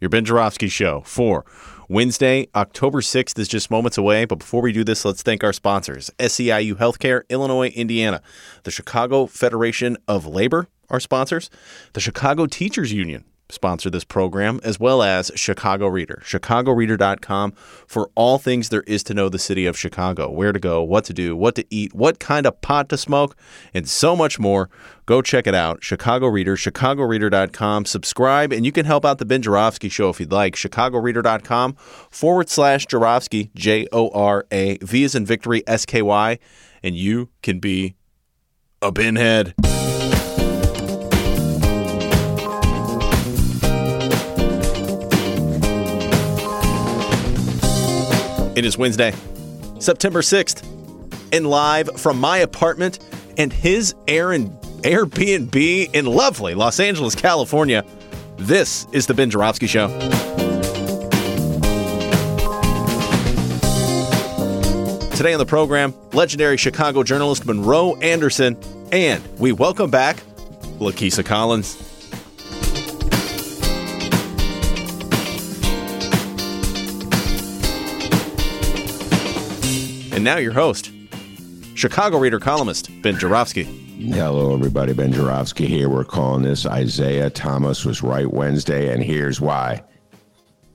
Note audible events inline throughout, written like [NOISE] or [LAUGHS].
Your Ben Joravsky Show for Wednesday, October 6th is just moments away. But before we do this, let's thank our sponsors SEIU Healthcare, Illinois, Indiana, the Chicago Federation of Labor, our sponsors, the Chicago Teachers Union, sponsor this program, as well as Chicago Reader, chicagoreader.com for all things there is to know the city of Chicago, where to go, what to do, what to eat, what kind of pot to smoke, and so much more. Go check it out. Chicago Reader, chicagoreader.com. Subscribe, and you can help out the Ben Joravsky Show if you'd like. chicagoreader.com forward slash Joravsky, J O R A, V is in victory, S K Y, and you can be a pinhead. It is Wednesday, September 6th, and live from my apartment and his Airbnb in lovely Los Angeles, California. This is the Ben Joravsky Show. Today on the program, legendary Chicago journalist Monroe Anderson, and we welcome back Lakesia Collins. And now your host, Chicago Reader columnist Ben Joravsky. Hello, everybody. Ben Joravsky here. We're calling this Isiah Thomas was right Wednesday, and here's why.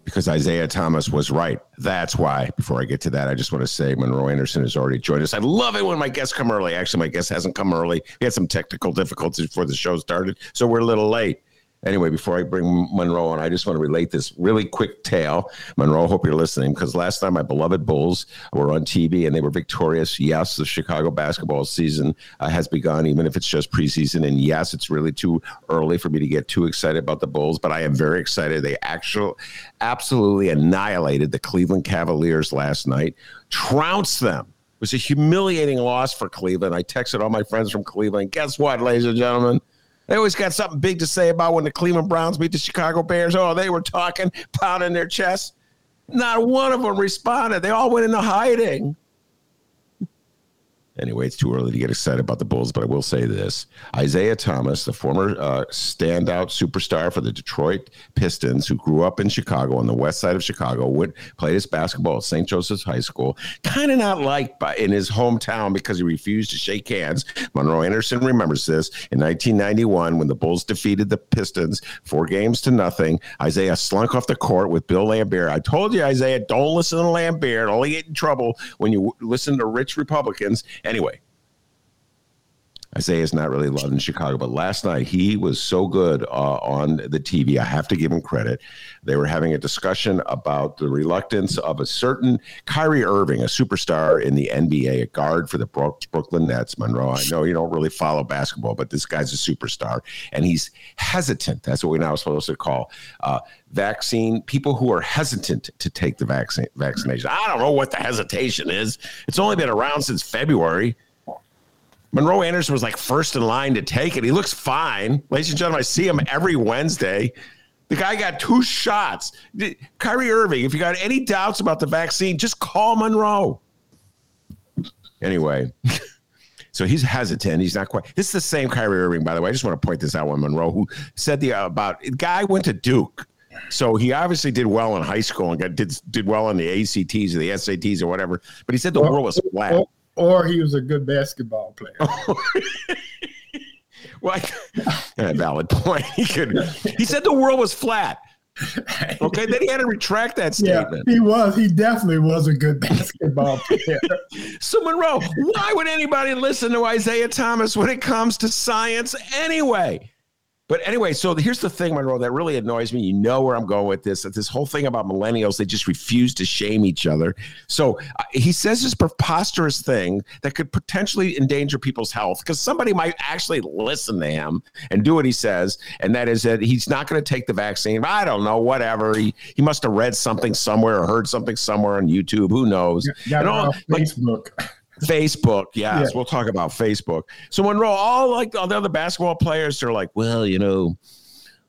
Because Isiah Thomas was right. That's why. Before I get to that, I just want to say Monroe Anderson has already joined us. I love it when my guests come early. Actually, my guest hasn't come early. We had some technical difficulties before the show started, so we're a little late. Anyway, before I bring Monroe on, I just want to relate this really quick tale. Monroe, hope you're listening because last time my beloved Bulls were on TV and they were victorious. Yes, the Chicago basketball season uh, has begun, even if it's just preseason. And yes, it's really too early for me to get too excited about the Bulls, but I am very excited. They actually absolutely annihilated the Cleveland Cavaliers last night, trounced them. It was a humiliating loss for Cleveland. I texted all my friends from Cleveland. Guess what, ladies and gentlemen? They always got something big to say about when the Cleveland Browns beat the Chicago Bears. Oh, they were talking, [LAUGHS] pounding their chests. Not one of them responded. They all went into hiding. Anyway, it's too early to get excited about the Bulls, but I will say this. Isiah Thomas, the former uh, standout superstar for the Detroit Pistons, who grew up in Chicago on the west side of Chicago, went, played his basketball at St. Joseph's High School, kind of not liked by, in his hometown because he refused to shake hands. Monroe Anderson remembers this. In 1991, when the Bulls defeated the Pistons four games to nothing, Isiah slunk off the court with Bill Laimbeer. I told you, Isiah, don't listen to Laimbeer. Only get in trouble when you listen to rich Republicans Anyway, Isiah is not really loved in Chicago, but last night he was so good uh, on the TV. I have to give him credit. They were having a discussion about the reluctance of a certain Kyrie Irving, a superstar in the NBA, a guard for the Brooklyn Nets. Monroe, I know you don't really follow basketball, but this guy's a superstar, and he's hesitant. That's what we're now supposed to call uh, vaccine people who are hesitant to take the vaccine vaccination. I don't know what the hesitation is. It's only been around since February. Monroe Anderson was like first in line to take it. He looks fine. Ladies and gentlemen, I see him every Wednesday. The guy got two shots. Kyrie Irving, if you got any doubts about the vaccine, just call Monroe. Anyway, [LAUGHS] so he's hesitant. He's not quite. This is the same Kyrie Irving, by the way. I just want to point this out on Monroe, who said the uh, about guy went to Duke. So he obviously did well in high school and got, did did well on the ACTs or the SATs or whatever. But he said the world was flat or he was a good basketball player. [LAUGHS] well, [LAUGHS] a valid point. [LAUGHS] He could. He said the world was flat. Okay, then he had to retract that statement. Yeah, he was. He definitely was a good basketball player. so Monroe, why would anybody listen to Isiah Thomas when it comes to science anyway? But anyway, so here's the thing, Monroe, that really annoys me. You know where I'm going with this. That this whole thing about millennials, they just refuse to shame each other. So uh, he says this preposterous thing that could potentially endanger people's health because somebody might actually listen to him and do what he says. And that is that he's not going to take the vaccine. I don't know, whatever. He he must have read something somewhere or heard something somewhere on YouTube. Who knows? Yeah, and all, Facebook. Like, [LAUGHS] Facebook, yes, yeah. we'll talk about Facebook. So Monroe, all like all the other basketball players they're like, well, you know,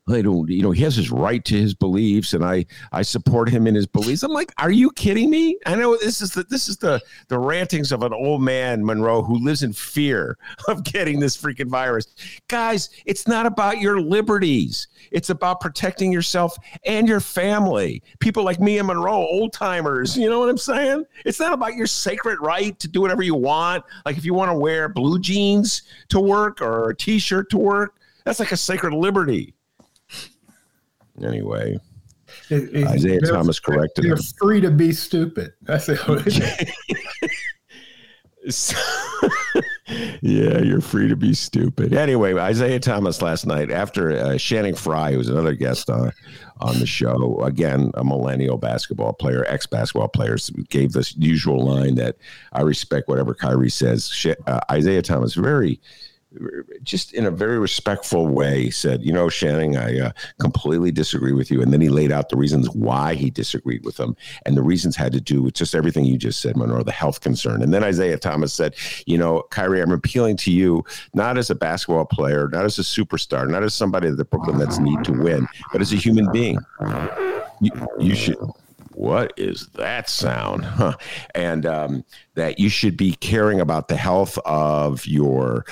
I don't, you know, he has his right to his beliefs, and I I support him in his beliefs. I'm like, are you kidding me? I know this is the this is the the rantings of an old man, Monroe, who lives in fear [LAUGHS] of getting this freaking virus. Guys, it's not about your liberties. It's about protecting yourself and your family. People like me and Monroe, old timers, you know what I'm saying? It's not about your sacred right to do whatever you want. Like if you want to wear blue jeans to work or a t-shirt to work, that's like a sacred liberty anyway. It, it, Isiah Thomas corrected You're free to be stupid. That's it. [LAUGHS] [LAUGHS] yeah, you're free to be stupid. Anyway, Isiah Thomas last night after uh, Channing Frye, who was another guest on on the show, again a millennial basketball player, ex basketball players, gave this usual line that I respect whatever Kyrie says. Uh, Isiah Thomas very just in a very respectful way said, you know, Shannon, I uh, completely disagree with you. And then he laid out the reasons why he disagreed with them. And the reasons had to do with just everything you just said, Monroe, the health concern. And then Isiah Thomas said, you know, Kyrie, I'm appealing to you, not as a basketball player, not as a superstar, not as somebody that the Brooklyn Nets need to win, but as a human being. You, you should what is that sound? Huh. And um, that you should be caring about the health of your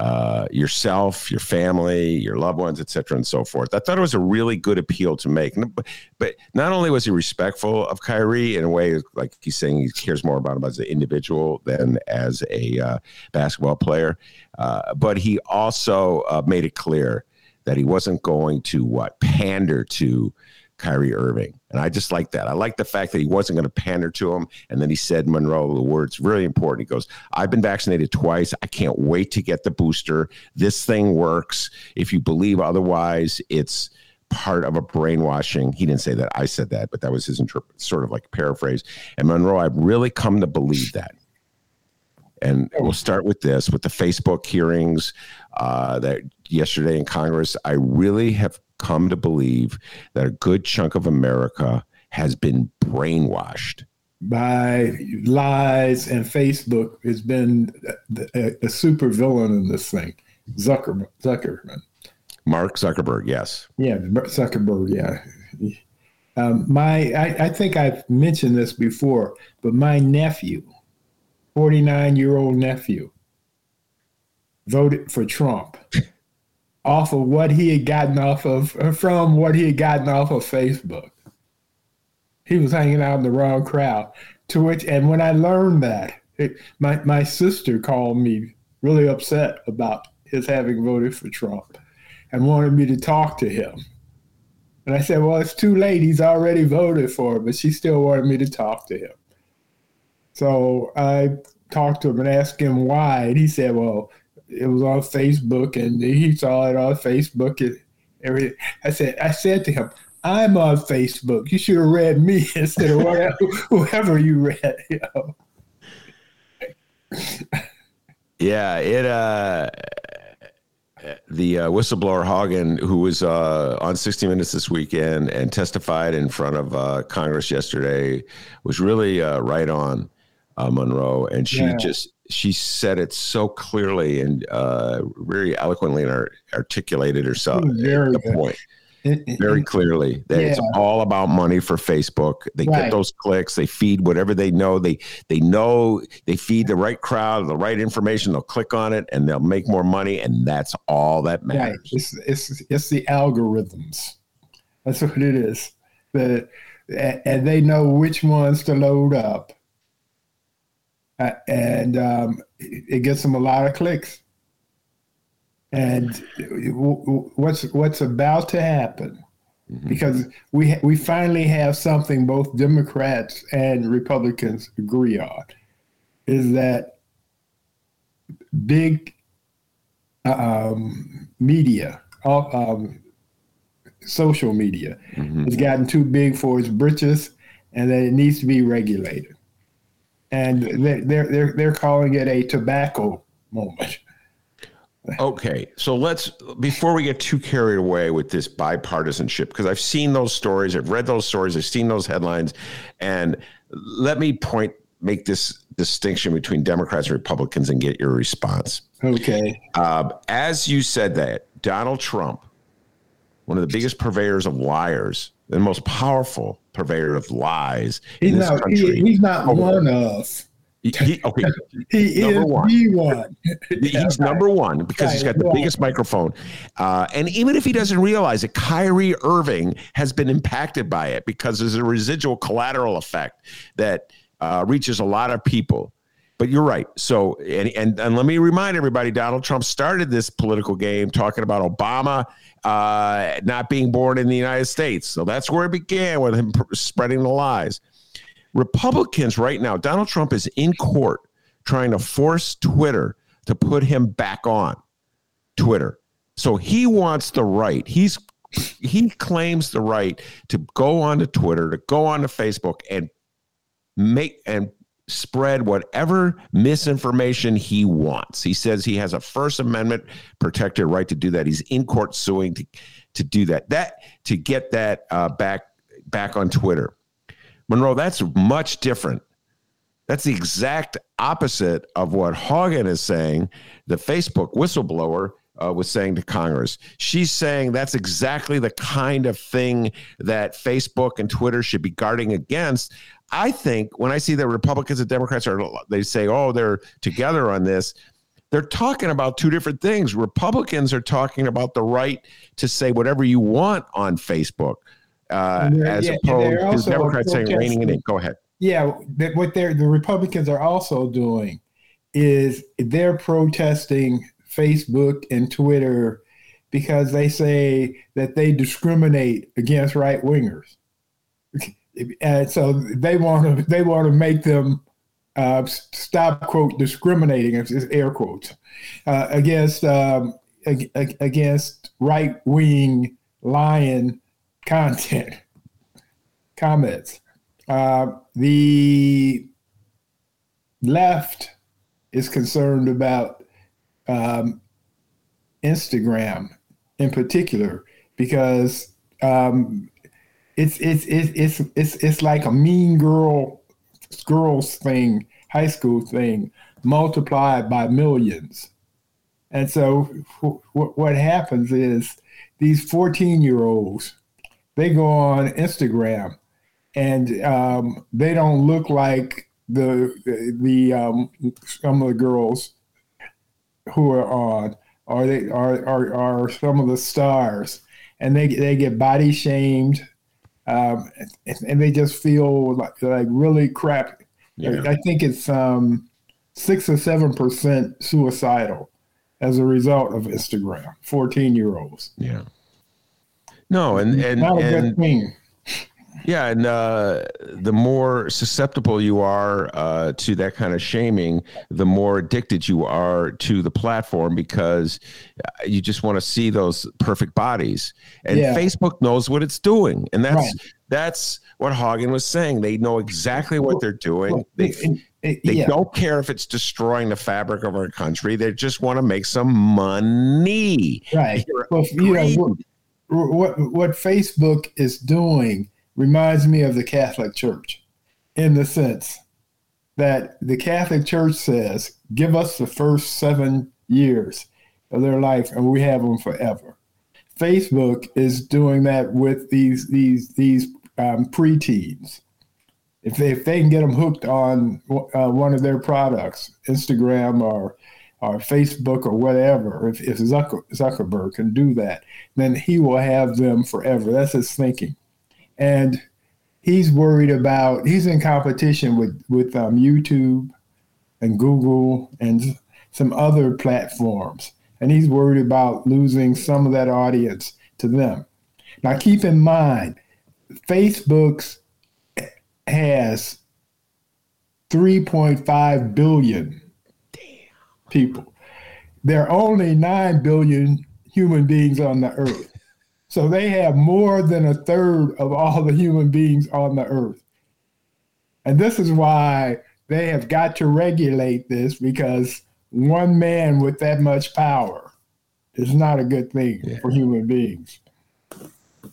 uh, yourself, your family, your loved ones, etc., and so forth. I thought it was a really good appeal to make. But not only was he respectful of Kyrie in a way, like he's saying he cares more about him as an individual than as a uh, basketball player, uh, but he also uh, made it clear that he wasn't going to what pander to Kyrie Irving. And I just like that. I like the fact that he wasn't going to pander to him. And then he said, Monroe, the words really important. He goes, I've been vaccinated twice. I can't wait to get the booster. This thing works. If you believe otherwise, it's part of a brainwashing. He didn't say that. I said that, but that was his interp- sort of like paraphrase. And Monroe, I've really come to believe that. And we'll start with this with the Facebook hearings uh, that yesterday in Congress. I really have come to believe that a good chunk of America has been brainwashed by lies and Facebook has been a, a super villain in this thing. Zuckerman, Zuckerman. Mark Zuckerberg, yes. Yeah, Zuckerberg, yeah. Um, my, I, I think I've mentioned this before, but my nephew, 49 year old nephew, voted for Trump. [LAUGHS] off of what he had gotten off of from what he had gotten off of Facebook. He was hanging out in the wrong crowd. To which, and when I learned that, it, my my sister called me really upset about his having voted for Trump, and wanted me to talk to him. And I said, "Well, it's too late. He's already voted for it." But she still wanted me to talk to him. So I talked to him and asked him why, and he said, "Well." It was on Facebook, and he saw it on Facebook and everything. I said, I said to him, "I'm on Facebook. You should have read me [LAUGHS] instead of whatever, whoever you read." You know? Yeah, it. uh the uh, whistleblower Haugen, who was uh, on 60 Minutes this weekend and testified in front of uh, Congress yesterday, was really uh, right on uh, Monroe, and she yeah. just she said it so clearly and uh, very eloquently and articulated herself very the point very clearly that yeah. it's all about money for Facebook. They right. get those clicks, they feed whatever they know. They they know they feed the right crowd, the right information. They'll click on it and they'll make more money, and that's all that matters. Right. It's, it's it's the algorithms. That's what it is. The and they know which ones to load up and um, it gets them a lot of clicks. And what's what's about to happen, mm-hmm. because we we finally have something both Democrats and Republicans agree on, is that big um, media um, social media. Mm-hmm. It's gotten too big for its britches, and that it needs to be regulated. And they're they're they're calling it a tobacco moment. Okay, so let's before we get too carried away with this bipartisanship, because I've seen those stories, I've read those stories, I've seen those headlines, and let me point make this distinction between Democrats and Republicans and get your response. Okay. Uh, as you said that, Donald Trump, one of the biggest purveyors of liars, the most powerful purveyor of lies he's in this not, country. He, he's not oh, one of. He, okay, [LAUGHS] he number is one. the one. [LAUGHS] He's yeah, number one because right, he's got the right. biggest microphone. Uh, and even if he doesn't realize it, Kyrie Irving has been impacted by it because there's a residual collateral effect that uh, reaches a lot of people. But you're right. So, and, and, and let me remind everybody Donald Trump started this political game talking about Obama uh, not being born in the United States. So that's where it began with him spreading the lies. Republicans right now, Donald Trump is in court trying to force Twitter to put him back on Twitter. So he wants the right. He's he claims the right to go onto Twitter, to go onto Facebook and make and spread whatever misinformation he wants. He says he has a First Amendment protected right to do that. He's in court suing to to do that. That to get that uh, back back on Twitter. Monroe, that's much different. That's the exact opposite of what Haugen is saying. The Facebook whistleblower uh, was saying to Congress. She's saying that's exactly the kind of thing that Facebook and Twitter should be guarding against. I think when I see that Republicans and Democrats are, they say, oh, they're together on this. They're talking about two different things. Republicans are talking about the right to say whatever you want on Facebook uh, as yeah, opposed to Democrats saying reining it in. Go ahead. Yeah, what they're the Republicans are also doing is they're protesting Facebook and Twitter because they say that they discriminate against right wingers, and so they want to they want to make them uh, stop quote discriminating air quotes uh, against um, against right wing lying content comments. Uh, the left is concerned about um, Instagram in particular because um, it's, it's it's it's it's it's like a mean girl girls thing, high school thing, multiplied by millions. And so, w- what happens is these 14 year olds they go on Instagram and um, they don't look like the the um, some of the girls who are on or they are, are, are some of the stars and they they get body shamed um, and they just feel like like really crap yeah. I think it's um, six or seven percent suicidal as a result of Instagram 14 year olds yeah no, and and, not a and, good thing. Yeah, and uh, the more susceptible you are uh, to that kind of shaming, the more addicted you are to the platform because uh, you just want to see those perfect bodies. And yeah. Facebook knows what it's doing, and that's right. that's what Haugen was saying. They know exactly what they're doing. They they yeah. don't care if it's destroying the fabric of our country. They just want to make some money. Right. Well, you know, what what Facebook is doing reminds me of the Catholic Church in the sense that the Catholic Church says, give us the first seven years of their life and we have them forever. Facebook is doing that with these these these um, preteens. If they, if they can get them hooked on uh, one of their products, Instagram or or Facebook or whatever, if, if Zucker, Zuckerberg can do that, then he will have them forever. That's his thinking. And he's worried about, he's in competition with, with um, YouTube and Google and some other platforms. And he's worried about losing some of that audience to them. Now, keep in mind, Facebook's has 3.5 billion people. There are only 9 billion human beings on the earth. So they have more than a third of all the human beings on the earth. And this is why they have got to regulate this because one man with that much power is not a good thing yeah. for human beings.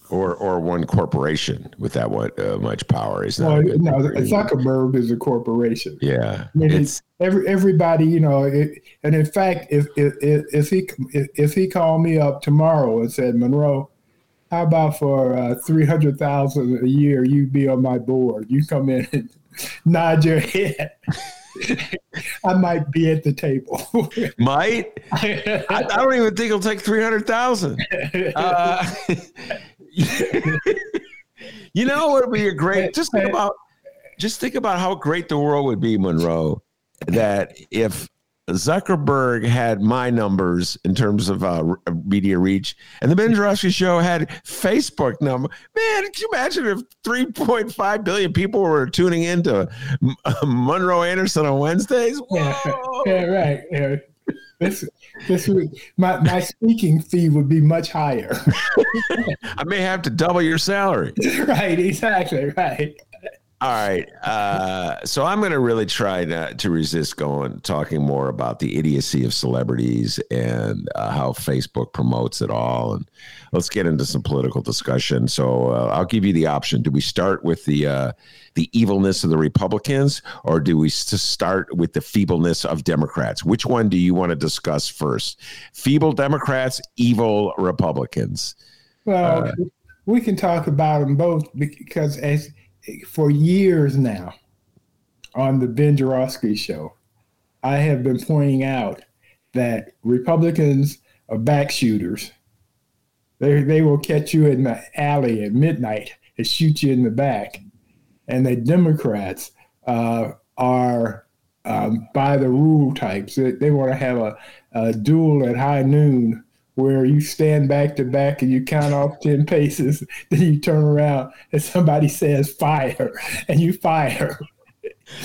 Or, or one corporation with that one, uh, much power is not. Well, no, Zuckerberg is a corporation. Yeah, I mean, it's every everybody, you know. It, and in fact, if, if if he if he called me up tomorrow and said, Monroe, how about for uh, three hundred thousand a year, you be on my board? You come in and [LAUGHS] nod your head. [LAUGHS] I might be at the table. [LAUGHS] might? I, I, don't even think it'll take three hundred thousand. Uh, you know what would be a great? Just think about, just think about how great the world would be, Monroe. That if Zuckerberg had my numbers in terms of uh, media reach, and the Ben Joravsky Show had Facebook number. Man, can you imagine if 3.5 billion people were tuning in to [LAUGHS] Monroe Anderson on Wednesdays? Yeah, yeah, right. Yeah. This, this would, my, my speaking fee would be much higher. [LAUGHS] I may have to double your salary. [LAUGHS] right, exactly, right. All right. Uh, so I'm going to really try not to resist going talking more about the idiocy of celebrities and uh, how Facebook promotes it all. And let's get into some political discussion. So uh, I'll give you the option: Do we start with the uh, the evilness of the Republicans, or do we start with the feebleness of Democrats? Which one do you want to discuss first? Feeble Democrats, evil Republicans. Well, uh, we can talk about them both because as for years now on the Ben Joravsky show, I have been pointing out that Republicans are back shooters. They, they will catch you in the alley at midnight and shoot you in the back. And the Democrats uh, are um, by the rule types. They, they want to have a, a duel at high noon where you stand back to back and you count off 10 paces, [LAUGHS] then you turn around and somebody says fire [LAUGHS] and you fire.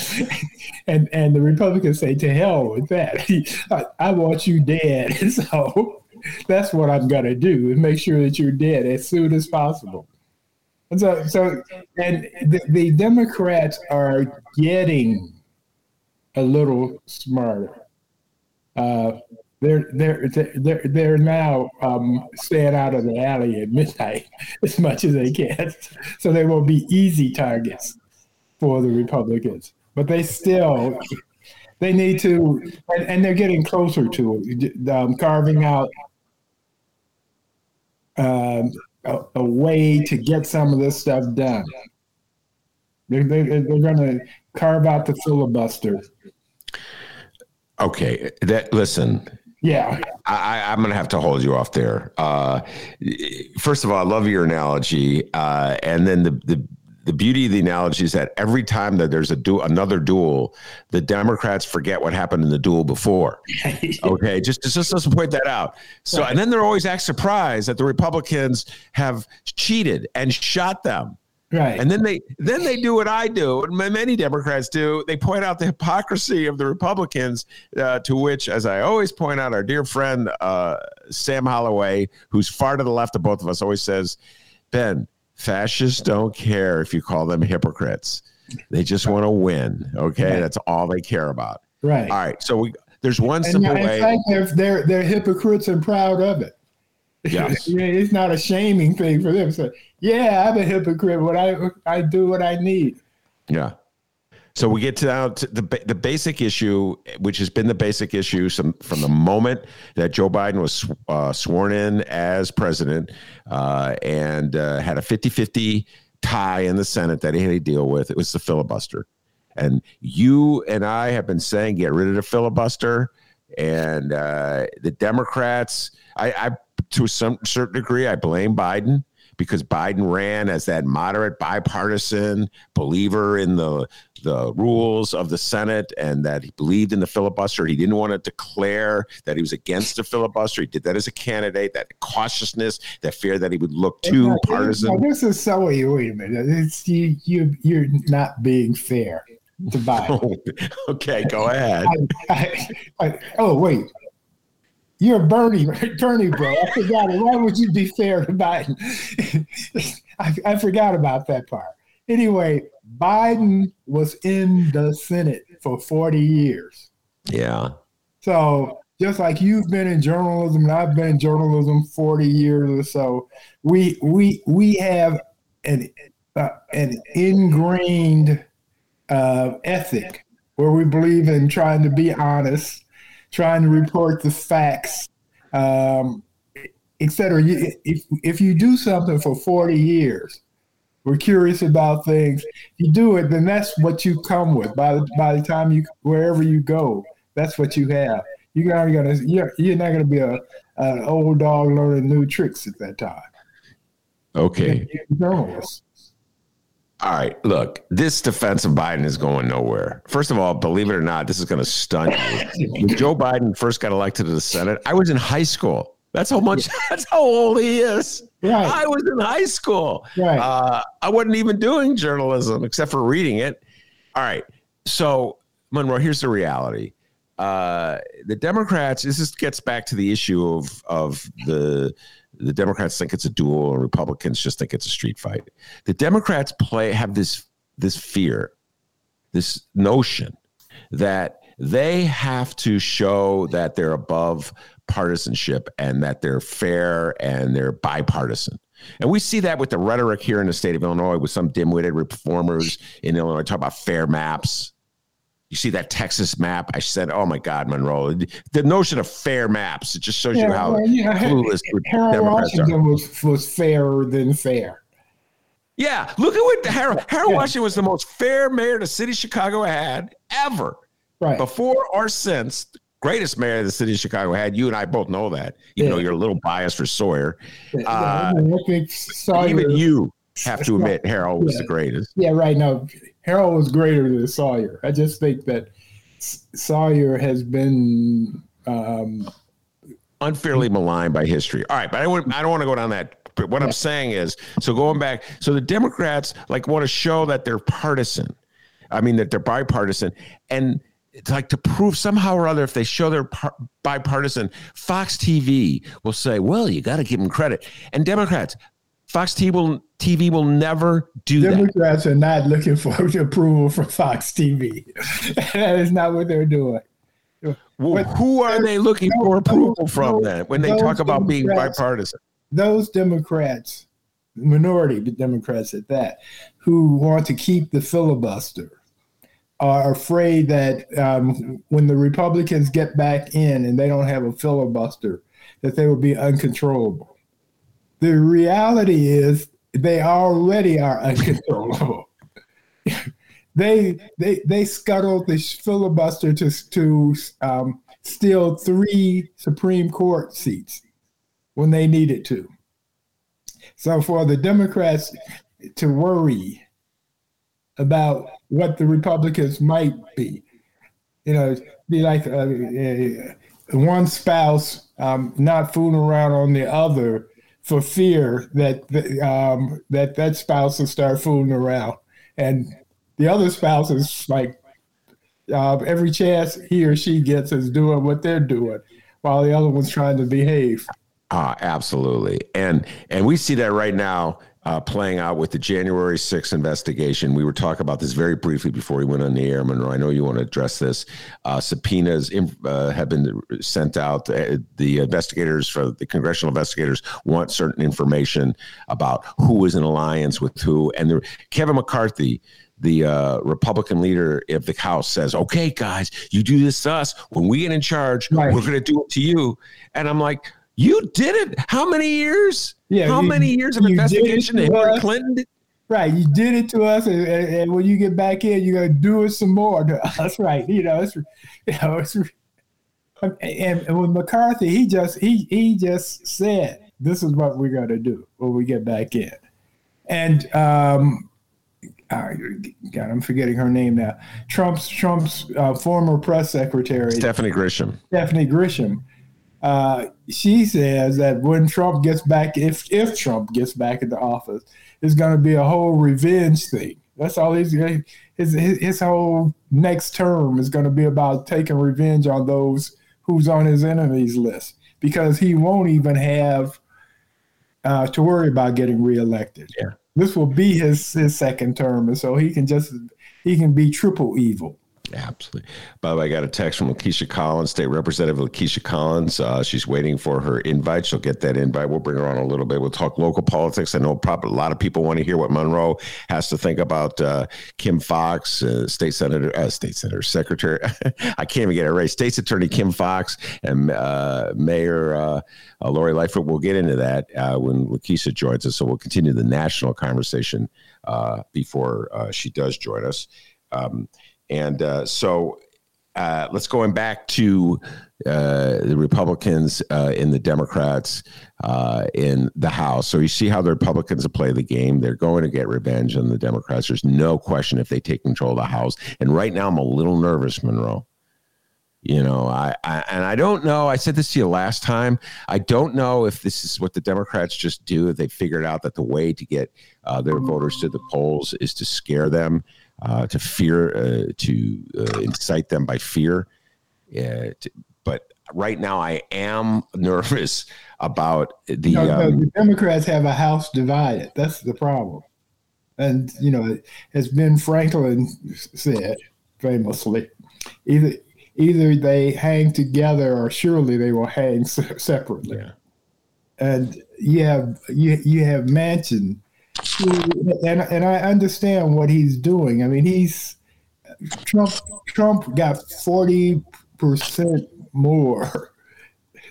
[LAUGHS] and and the Republicans say to hell with that. I, I want you dead. so that's what I'm gonna do and make sure that you're dead as soon as possible. And so so and the, the Democrats are getting a little smarter. Uh, they're they're they're they're now um, staying out of the alley at midnight [LAUGHS] as much as they can, so they will be easy targets for the Republicans. But they still they need to, and, and they're getting closer to it, um, carving out um, a, a, way to get some of this stuff done. They're, they're, they're going to carve out the filibuster. Okay, that listen yeah, I, am going to have to hold you off there. Uh, first of all, I love your analogy, uh, and then the, the the beauty of the analogy is that every time that there's a du- another duel, the Democrats forget what happened in the duel before. [LAUGHS] okay, just just just point that out. So, and then they're always act surprised that the Republicans have cheated and shot them. Right. And then they then they do what I do, and many Democrats do. They point out the hypocrisy of the Republicans, uh, to which, as I always point out, our dear friend uh, Sam Holloway, who's far to the left of both of us, always says, "Ben, fascists don't care if you call them hypocrites. They just want to win. Okay, right. that's all they care about. Right. All right. So we there's one simple and, way. Fact, they're, they're they're hypocrites and proud of it. Yes. [LAUGHS] it's not a shaming thing for them. So yeah, I'm a hypocrite. What I I do what I need. Yeah. So we get to the the basic issue, which has been the basic issue some, from the moment that Joe Biden was uh, sworn in as president uh, and uh, had a 50-50 tie in the Senate that he had to deal with. It was the filibuster, and you and I have been saying get rid of the filibuster, and uh, the Democrats. I, I to some certain degree I blame Biden because Biden ran as that moderate bipartisan believer in the the rules of the Senate and that he believed in the filibuster. He didn't want to declare that he was against the filibuster. He did that as a candidate, that cautiousness, that fear that he would look too partisan. this is so wait a minute. It's you you you're not being fair to [LAUGHS] Biden. okay, go ahead. I, I, I, oh wait. You're Bernie [LAUGHS] Bernie bro. I forgot it. Why would you be fair to Biden? [LAUGHS] I, I forgot about that part. Anyway, Biden was in the Senate for 40 years. Yeah. So just like you've been in journalism and I've been in journalism 40 years or so, we we we have an uh, an ingrained uh, ethic where we believe in trying to be honest, trying to report the facts, um, etc. If if you do something for 40 years, we're curious about things. You do it, then that's what you come with. By the, by the time you wherever you go, that's what you have. You're not gonna you're, you're not gonna be a an old dog learning new tricks at that time. Okay. Journalists. All right, look, this defense of Biden is going nowhere. First of all, believe it or not, this is going to stun you. when Joe Biden first got elected to the Senate, I was in high school. That's how much. [LAUGHS] That's how old he is. Right. I was in high school. Right. Uh, I wasn't even doing journalism except for reading it. All right. So Monroe, here's the reality. Uh, the Democrats. This is, gets back to the issue of of the the Democrats think it's a duel, and Republicans just think it's a street fight. The Democrats play have this this fear, this notion that they have to show that they're above partisanship and that they're fair and they're bipartisan. And we see that with the rhetoric here in the state of Illinois with some dim-witted reformers in Illinois talk about fair maps. You see that Texas map? I said, "Oh my God, Monroe!" The notion of fair maps it just shows yeah, you how well, yeah, clueless Harold Democrats Washington are. Was, was fairer than fair. Yeah, look at what Harold Harold yeah. Washington was the most fair mayor the city of Chicago had ever. Right. Before or since, greatest mayor the city of Chicago had. You and I both know that, even yeah. though you're a little biased for Sawyer. Uh, Sawyer. Even you have to admit Harold was yeah. the greatest. Yeah, right. No, Harold was greater than Sawyer. I just think that Sawyer has been um, unfairly maligned by history. All right, but I, would, I don't want to go down that. But what yeah. I'm saying is, so going back, so the Democrats like want to show that they're partisan. I mean that they're bipartisan, and it's like to prove somehow or other if they show they're par- bipartisan, Fox TV will say, "Well, you got to give them credit." And Democrats, Fox TV will, TV will never do Democrats that. Democrats are not looking for [LAUGHS] approval from Fox TV. [LAUGHS] that is not what they're doing. Well, who are they looking for approval from then when they talk about being bipartisan? Those Democrats, minority Democrats at that, who want to keep the filibuster are afraid that um, when the Republicans get back in and they don't have a filibuster, that they will be uncontrollable. The reality is they already are uncontrollable. [LAUGHS] they they they scuttled the filibuster to to um, steal three Supreme Court seats when they needed to. So for the Democrats to worry about what the Republicans might be. You know, be like uh, uh, one spouse um, not fooling around on the other for fear that um, that that spouse will start fooling around, and the other spouse is like uh, every chance he or she gets is doing what they're doing, while the other one's trying to behave. Ah, absolutely, and and we see that right now uh, playing out with the January 6th investigation. We were talking about this very briefly before we went on the air, Monroe. I know you want to address this. Uh, subpoenas uh, have been sent out. Uh, the investigators, for the congressional investigators, want certain information about who is in alliance with who. And the, Kevin McCarthy, the uh, Republican leader of the House says, "Okay, guys, you do this to us. When we get in charge, right. we're going to do it to you." And I'm like, "You did it? How many years?" Yeah, how you, many years of investigation did Hillary Clinton? Right, you did it to us, and, and, and, when you get back in, you're gonna do it some more [LAUGHS] to us. Right, you know, it's you know, it's and, and with McCarthy, he just he he just said, "This is what we're gonna do when we get back in," and um, God, I'm forgetting her name now. Trump's Trump's uh, former press secretary, Stephanie Grisham. Stephanie Grisham uh, she says that when Trump gets back, if if Trump gets back into office, it's going to be a whole revenge thing. That's all he's his, his his whole next term is going to be about taking revenge on those who's on his enemies list. because he won't even have uh, to worry about getting reelected. Yeah. This will be his his second term, and so he can just he can be triple evil. Absolutely. Bob, I got a text from Lakesia Collins, State Representative Lakesia Collins. Uh, she's waiting for her invite. She'll get that invite. We'll bring her on a little bit. We'll talk local politics. I know probably a lot of people want to hear what Monroe has to think about uh, Kim Foxx, uh, State Senator, uh, State Senator, Secretary. [LAUGHS] I can't even get it right. State's Attorney Kim Foxx and uh, Mayor uh, Lori Lightfoot. We'll get into that when Lakesia joins us. So we'll continue the national conversation before she does join us. Um, and uh, so uh, let's going back to uh, the Republicans uh, the Democrats uh, in the House. So you see how the Republicans play the game. They're going to get revenge on the Democrats. There's no question if they take control of the House. And right now, I'm a little nervous, Monroe. You know, I, I, and I don't know. I said this to you last time. I don't know if this is what the Democrats just do. If they figured out that the way to get uh, their voters to the polls is to scare them uh, to fear, uh, to uh, incite them by fear. To, but right now, I am [LAUGHS] nervous about the. You know, um, the Democrats have a house divided. That's the problem. And, you know, as Ben Franklin said famously, either either they hang together or surely they will hang separately. Yeah. And you have you you have Manchin and and I understand what he's doing. I mean, he's Trump. Trump got forty percent more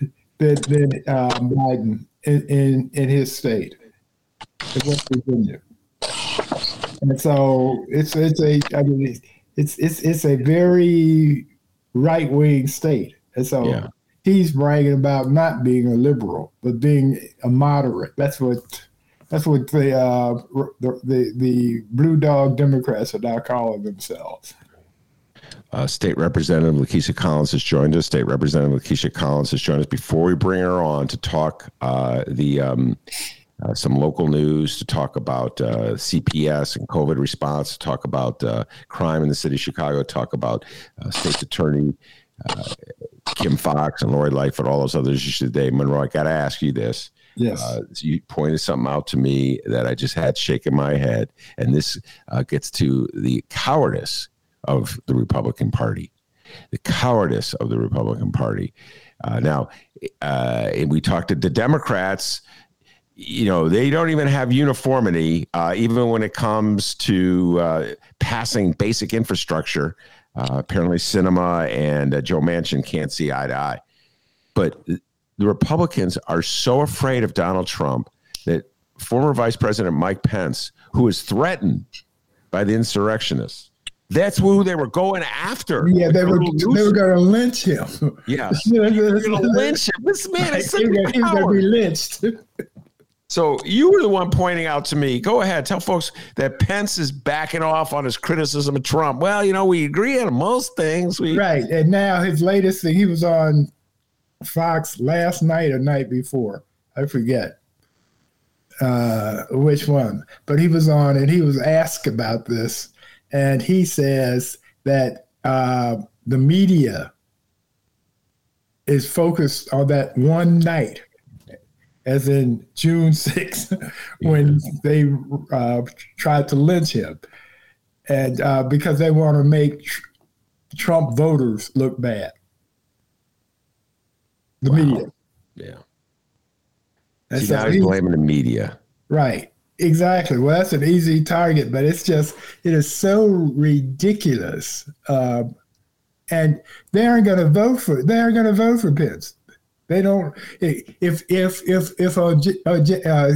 [LAUGHS] than than uh, Biden in, in, in his state, in West Virginia, and so it's it's a I mean it's it's it's a very right wing state, and so. Yeah. He's bragging about not being a liberal, but being a moderate. That's what that's what the, uh, the, the the blue dog Democrats are now calling themselves. Uh, State Representative Lakesia Collins has joined us. State Representative Lakesia Collins has joined us. Before we bring her on to talk uh, the um, uh, some local news, to talk about uh, CPS and COVID response, to talk about uh, crime in the city of Chicago, talk about uh, State's Attorney Kim Foxx and Lori Lightfoot, all those others today. Monroe, I got to ask you this. Yes. Uh, you pointed something out to me that I just had shaking my head. And this uh, gets to the cowardice of the Republican Party. The cowardice of the Republican Party. Uh, now, uh, we talked to the Democrats. You know, they don't even have uniformity, uh, even when it comes to uh, passing basic infrastructure. apparently, Sinema and Joe Manchin can't see eye to eye. But the Republicans are so afraid of Donald Trump that former Vice President Mike Pence, who was threatened by the insurrectionists, that's who they were going after. Yeah, they were they were going to lynch him. Yeah, they were going to lynch him. This man is such a coward. Going to be lynched. So you were the one pointing out to me. Go ahead, tell folks that Pence is backing off on his criticism of Trump. Well, you know, we agree on most things. We right, and now his latest thing, he was on Fox last night or night before. I forget uh, which one, but he was on and he was asked about this, and he says that uh, the media is focused on that one night, as in June [LAUGHS] 6th, when they uh, tried to lynch him, and uh, because they want to make tr- Trump voters look bad the wow. media. Yeah. And See, now he's blaming the media. Right. Exactly. Well, that's an easy target, but it's just it is so ridiculous. Uh, and they aren't going to vote for they aren't going to vote for Pence. They don't. If if if if uh, uh,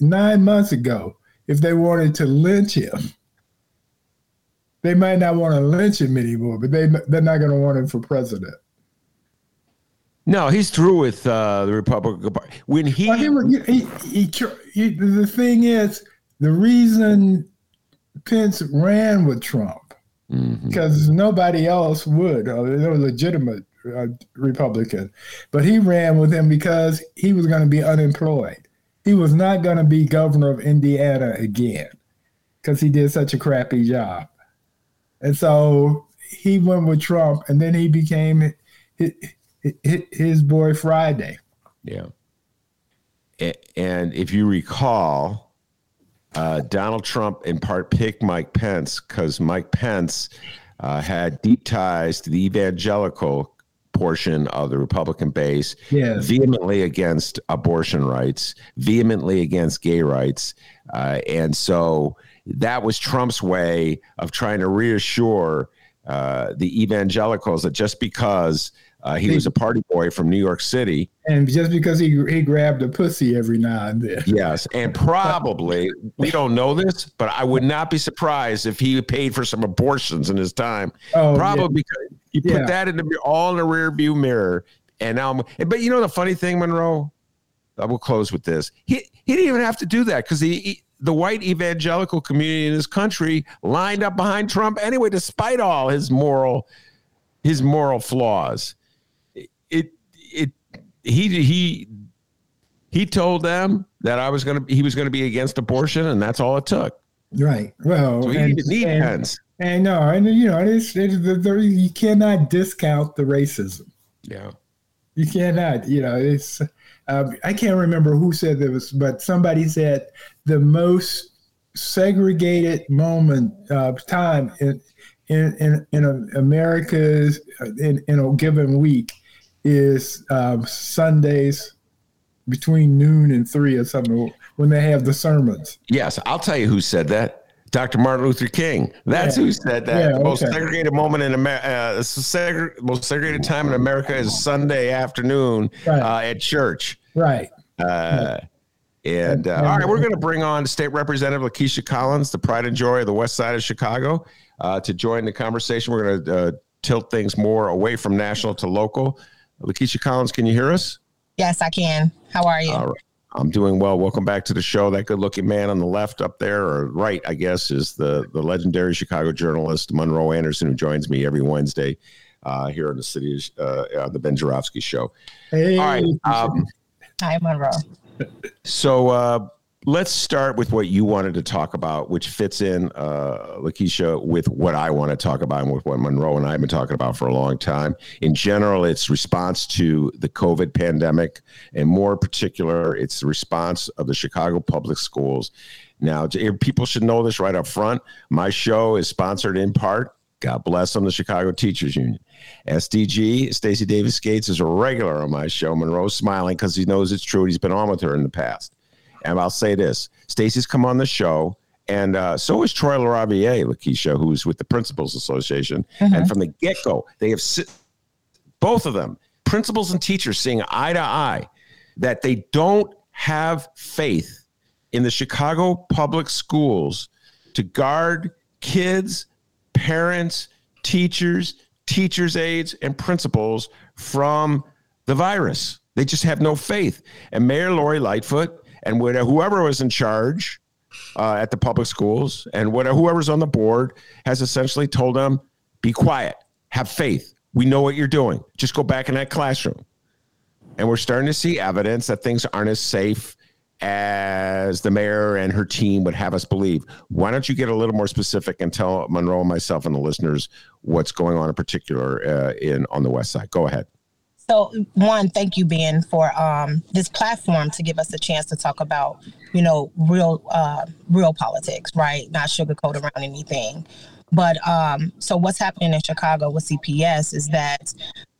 nine months ago, if they wanted to lynch him, they might not want to lynch him anymore. But they they're not going to want him for president. No, he's through with uh, the Republican Party. When he, well, he, he, he, the thing is, the reason Pence ran with Trump mm-hmm. because nobody else would, or no legitimate uh, Republican, but he ran with him because he was going to be unemployed. He was not going to be governor of Indiana again because he did such a crappy job, and so he went with Trump, and then he became his boy Friday. Yeah. And if you recall, uh, Donald Trump in part picked Mike Pence because Mike Pence uh, had deep ties to the evangelical portion of the Republican base, vehemently against abortion rights, vehemently against gay rights. Uh, and so that was Trump's way of trying to reassure uh, the evangelicals that just because uh, he was a party boy from New York City. And just because he, he grabbed a pussy every now and then. Yes. And probably, we don't know this, but I would not be surprised if he paid for some abortions in his time. Oh, probably yeah. because you put yeah. that in the all in the rear view mirror. And now, I'm, but you know the funny thing, Monroe? I will close with this. He, he didn't even have to do that because he, he the white evangelical community in this country lined up behind Trump anyway, despite all his moral his moral flaws it it he he he told them that I was going to he was going to be against abortion, and that's all it took. Right. Well, so he and, need and, Pence. And no, and you know, it's, it's the, the, you cannot discount the racism. Yeah. You cannot. You know, it's. Um, I can't remember who said this, but somebody said the most segregated moment of time in in in, in America's in, in a given week is um, Sundays between noon and three or something when they have the sermons. Yes, I'll tell you who said that. Dr. Martin Luther King. That's yeah. who said that. Yeah, the most okay. segregated moment in America, uh, most segregated time in America is Sunday afternoon right. uh, at church. Right. Uh, and, uh, all right, we're going to bring on State Representative Lakesia Collins, the pride and joy of the West Side of Chicago, uh, to join the conversation. We're going to uh, tilt things more away from national to local. Lakesia Collins, can you hear us? Yes, I can. How are you? I'm doing well. Welcome back to the show. That good-looking man on the left up there, or right, I guess, is the the legendary Chicago journalist Monroe Anderson, who joins me every Wednesday uh, here in the city uh, on the Ben Joravsky Show. Hey. All right. Um, Hi, Monroe. [LAUGHS] So. Let's start with what you wanted to talk about, which fits in, uh, Lakesia, with what I want to talk about and with what Monroe and I have been talking about for a long time. In general, it's response to the COVID pandemic, and more particular, it's the response of the Chicago public schools. Now, people should know this right up front. My show is sponsored in part, God bless them, the Chicago Teachers Union. SDG, Stacy Davis Gates, is a regular on my show. Monroe's smiling because he knows it's true. He's been on with her in the past. And I'll say this Stacy's come on the show. And uh, so is Troy LaRaviere, Lakesia, who's with the Principals Association. Mm-hmm. And from the get go, they have si- both of them, principals and teachers, seeing eye to eye that they don't have faith in the Chicago public schools to guard kids, parents, teachers, teachers' aides, and principals from the virus. They just have no faith. And Mayor Lori Lightfoot and whoever was in charge uh, at the public schools and whatever, whoever's on the board has essentially told them, be quiet, have faith. We know what you're doing. Just go back in that classroom. And we're starting to see evidence that things aren't as safe as the mayor and her team would have us believe. Why don't you get a little more specific and tell Monroe and myself and the listeners what's going on in particular uh, in on the west side? Go ahead. So, one, thank you, Ben, for um, this platform to give us a chance to talk about, you know, real, uh, real politics, right? Not sugarcoat around anything. But um, so, what's happening in Chicago with CPS is that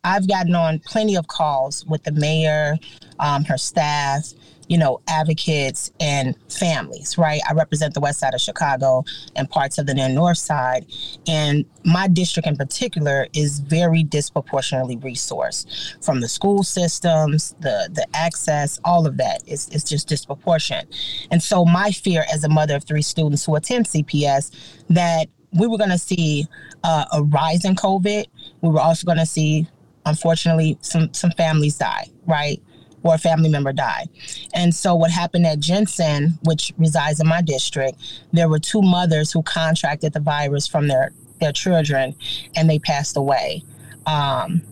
I've gotten on plenty of calls with the mayor, um, her staff, you know, advocates and families, right? I represent the west side of Chicago and parts of the near north side. And my district in particular is very disproportionately resourced from the school systems, the the access, all of that is, is just disproportionate. And so my fear as a mother of three students who attend CPS that we were going to see uh, a rise in COVID. We were also going to see, unfortunately, some some families die, right? Or a family member die. And so what happened at Jensen, which resides in my district, there were two mothers who contracted the virus from their their children, and they passed away. Um,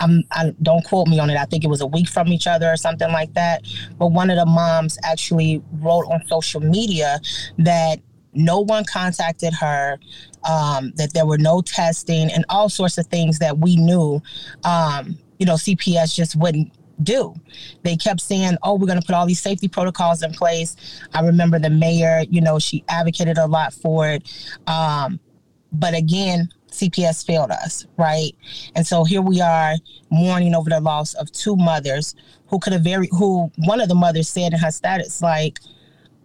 I'm, I, don't quote me on it. I think it was a week from each other or something like that. But one of the moms actually wrote on social media that no one contacted her, um, that there were no testing, and all sorts of things that we knew. Um, you know, CPS just wouldn't do. They kept saying, "Oh, we're going to put all these safety protocols in place." I remember the mayor, you know, she advocated a lot for it. Um, but again, CPS failed us, right? And so here we are mourning over the loss of two mothers who could have very who one of the mothers said in her status like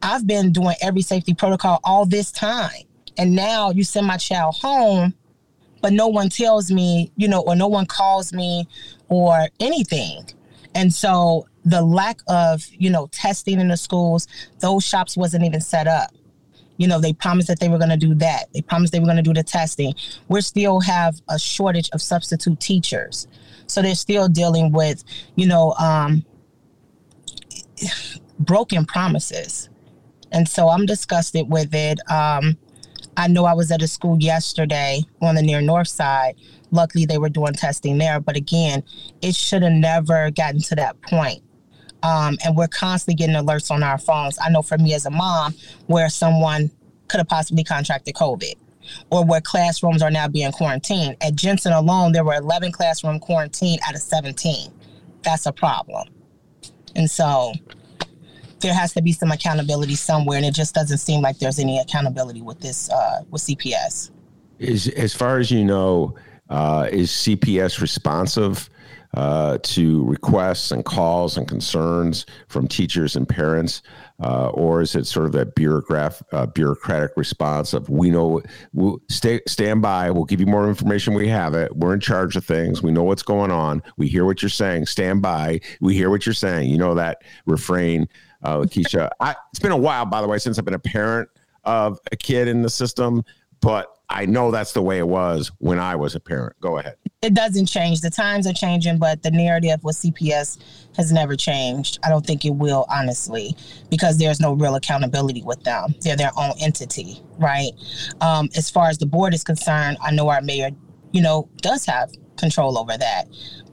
I've been doing every safety protocol all this time and now you send my child home but no one tells me, you know, or no one calls me or anything. And so the lack of, you know, testing in the schools, those shops wasn't even set up. You know, they promised that they were going to do that. They promised they were going to do the testing. We still have a shortage of substitute teachers. So they're still dealing with, you know, um, broken promises. And so I'm disgusted with it. Um, I know I was at a school yesterday on the near north side. Luckily, they were doing testing there. But again, it should have never gotten to that point. Um, and we're constantly getting alerts on our phones. I know for me as a mom, where someone could have possibly contracted COVID or where classrooms are now being quarantined. At Jensen alone, there were 11 classroom quarantined out of 17. That's a problem. And so there has to be some accountability somewhere, and it just doesn't seem like there's any accountability with this uh, with CPS. Is as far as you know, uh, is CPS responsive uh, to requests and calls and concerns from teachers and parents, uh, or is it sort of that bureaucrat, uh, bureaucratic response of we know, we'll stay, stand by, we'll give you more information, we have it, we're in charge of things, we know what's going on, we hear what you're saying, stand by, we hear what you're saying. You know that refrain, uh, Keisha. I, it's been a while, by the way, since I've been a parent of a kid in the system, but I know that's the way it was when I was a parent. Go ahead. It doesn't change. The times are changing, but the narrative with CPS has never changed. I don't think it will, honestly, because there's no real accountability with them. They're their own entity, right? Um, as far as the board is concerned, I know our mayor, you know, does have control over that.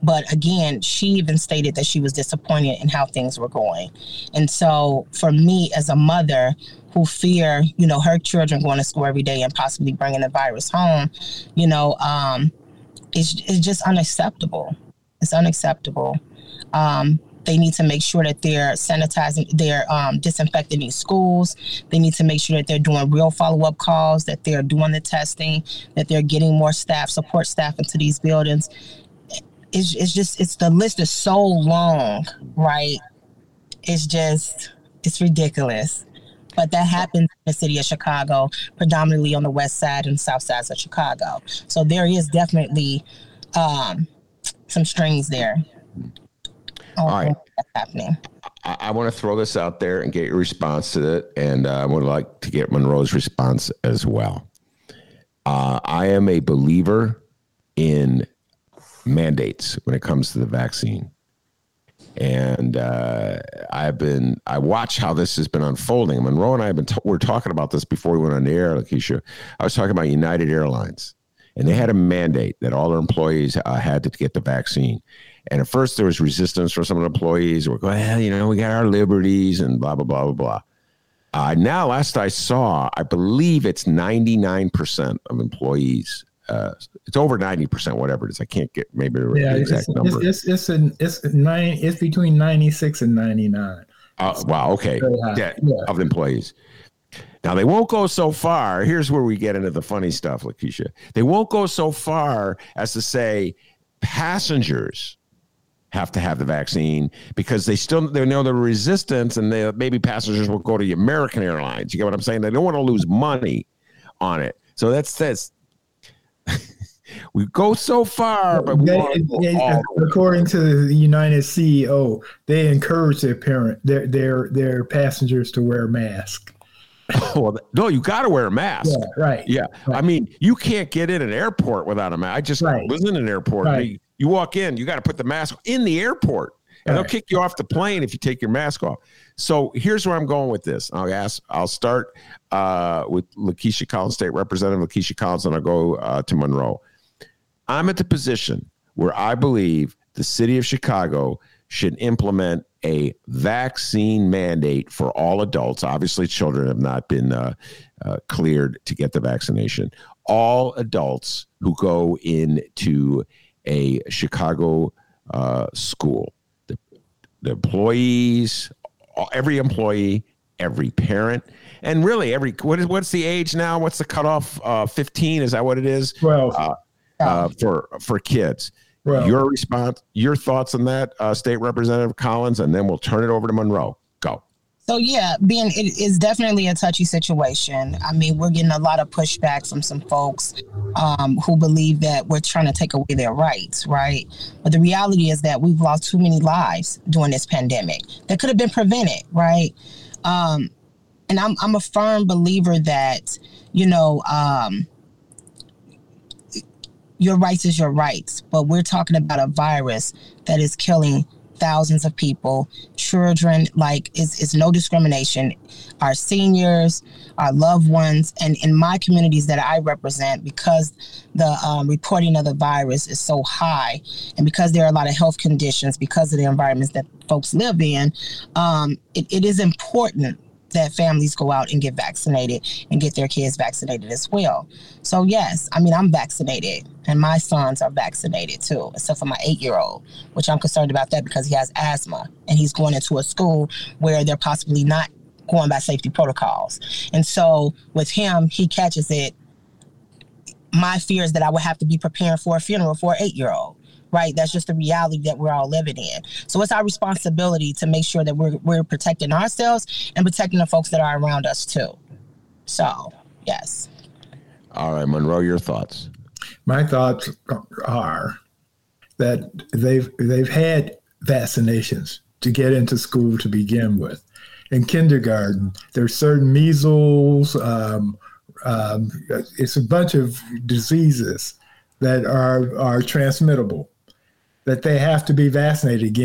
But again, she even stated that she was disappointed in how things were going. And so for me as a mother, who fear, you know, her children going to school every day and possibly bringing the virus home, you know, um, it's, it's just unacceptable. It's unacceptable. Um, they need to make sure that they're sanitizing, they're um, disinfecting these schools. They need to make sure that they're doing real follow up calls, that they're doing the testing, that they're getting more staff, support staff into these buildings. It's, it's just, it's the list is so long, right? It's just, it's ridiculous but that happens in the city of Chicago, predominantly on the west side and south sides of Chicago. So there is definitely um, some strings there. All right. happening. I, I want to throw this out there and get your response to it, and uh, I would like to get Monroe's response as well. Uh, I am a believer in mandates when it comes to the vaccine and uh, I've been I watch how this has been unfolding. Monroe and I have been t- we are talking about this before we went on the air, Lakesia. I was talking about United Airlines, and they had a mandate that all their employees uh, had to get the vaccine. And at first, there was resistance from some of the employees. We're going, well, you know, we got our liberties and blah blah blah blah blah. Uh, now, last I saw, I believe it's ninety nine percent of employees uh, it's over 90%, whatever it is. I can't get maybe the exact it's, number. It's, it's, it's, it's, nine, it's between 96 and 99. Uh, wow. Okay. Yeah, yeah. Of employees. Now they won't go so far. Here's where we get into the funny stuff, Lakesia. They won't go so far as to say passengers have to have the vaccine because they still they know the resistance and they, maybe passengers will go to the American Airlines. You get what I'm saying? They don't want to lose money on it. So that's that's we go so far, but they, they, according to the United CEO, they encourage their parent their their their passengers to wear masks. [LAUGHS] well, no, you got to wear a mask. Yeah, right. Yeah, right. I mean, you can't get in an airport without a mask. I just right. was in an airport. Right. You walk in, you got to put the mask in the airport, and they'll kick you off the plane if you take your mask off. So here's where I'm going with this. I'll ask. I'll start uh, with Lakesia Collins, State Representative Lakesia Collins, and I'll go uh, to Monroe. I'm at the position where I believe the city of Chicago should implement a vaccine mandate for all adults. Obviously, children have not been uh, uh, cleared to get the vaccination. All adults who go into a Chicago uh, school, the employees, every employee, every parent, and really every what is what's the age now? What's the cutoff? Uh, Fifteen is that what it is? Well, uh, uh, for for kids. Your response, your thoughts on that, uh, State Representative Collins, and then we'll turn it over to Monroe. Go. So yeah, being it is definitely a touchy situation. I mean, we're getting a lot of pushback from some folks um, who believe that we're trying to take away their rights, right? But the reality is that we've lost too many lives during this pandemic that could have been prevented, right? Um, and I'm I'm a firm believer that you know um, your rights is your rights, but we're talking about a virus that is killing thousands of people, children, like it's, it's no discrimination. Our seniors, our loved ones, and in my communities that I represent, because the um, reporting of the virus is so high, and because there are a lot of health conditions, because of the environments that folks live in, um, it, it is important that families go out and get vaccinated and get their kids vaccinated as well. So yes, I mean I'm vaccinated and my sons are vaccinated too, except for my eight year old, which I'm concerned about that because he has asthma and he's going into a school where they're possibly not going by safety protocols. And so with him, he catches it. My fear is that I would have to be preparing for a funeral for an eight year old right? That's just the reality that we're all living in. So it's our responsibility to make sure that we're we're protecting ourselves and protecting the folks that are around us too. So yes. All right, Monroe, your thoughts. My thoughts are that they've they've had vaccinations to get into school to begin with. In kindergarten, there's certain measles. Um, um, it's a bunch of diseases that are are transmittable that they have to be vaccinated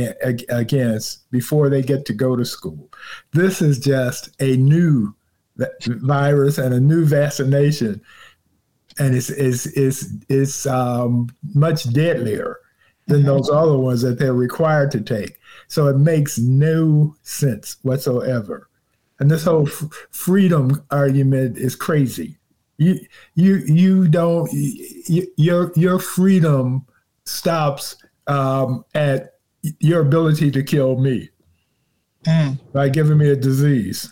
against before they get to go to school. This is just a new virus and a new vaccination, and it's it's it's, it's um, much deadlier than mm-hmm. those other ones that they're required to take. So it makes no sense whatsoever. And this whole f- freedom argument is crazy. You you you don't you, your your freedom stops um, at your ability to kill me mm. by giving me a disease.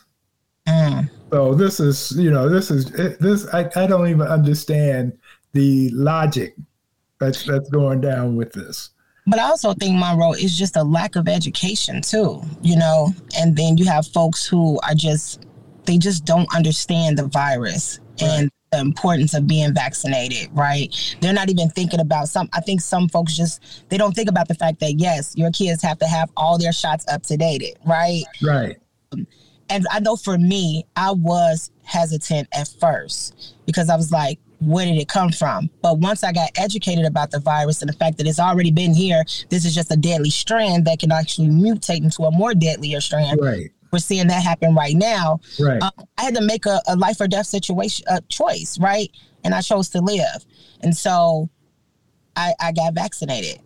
Mm. So this is, you know, this is this. I, I don't even understand the logic that's that's going down with this. But I also think Monroe is just a lack of education too, you know. And then you have folks who are just they just don't understand the virus right. and the importance of being vaccinated, right? They're not even thinking about some I think some folks just they don't think about the fact that yes, your kids have to have all their shots up to date, right? Right. And I know for me, I was hesitant at first because I was like, where did it come from? But once I got educated about the virus and the fact that it's already been here, this is just a deadly strand that can actually mutate into a more deadlier strand. Right we're seeing that happen right now. Right. Um, I had to make a, a life or death situation a choice, right? And I chose to live. And so I, I got vaccinated.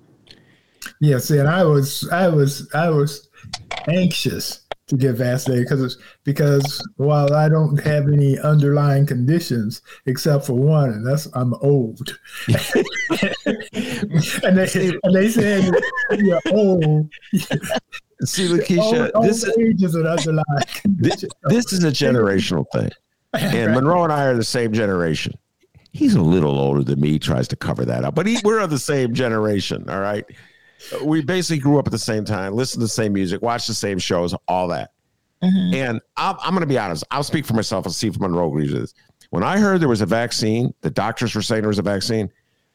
Yeah, and I was I was I was anxious to get vaccinated because because while I don't have any underlying conditions except for one, and that's I'm old. [LAUGHS] and they and they said you're old. See, Lakesia, old, this old is an underlying. [LAUGHS] This, this is a generational thing, and Monroe and I are the same generation. He's a little older than me. He tries to cover that up, but he, we're of the same generation. All right, we basically grew up at the same time, listened to the same music, watched the same shows, all that. Mm-hmm. And I'm, I'm going to be honest. I'll speak for myself and see if Monroe agrees with this. When I heard there was a vaccine, the doctors were saying there was a vaccine.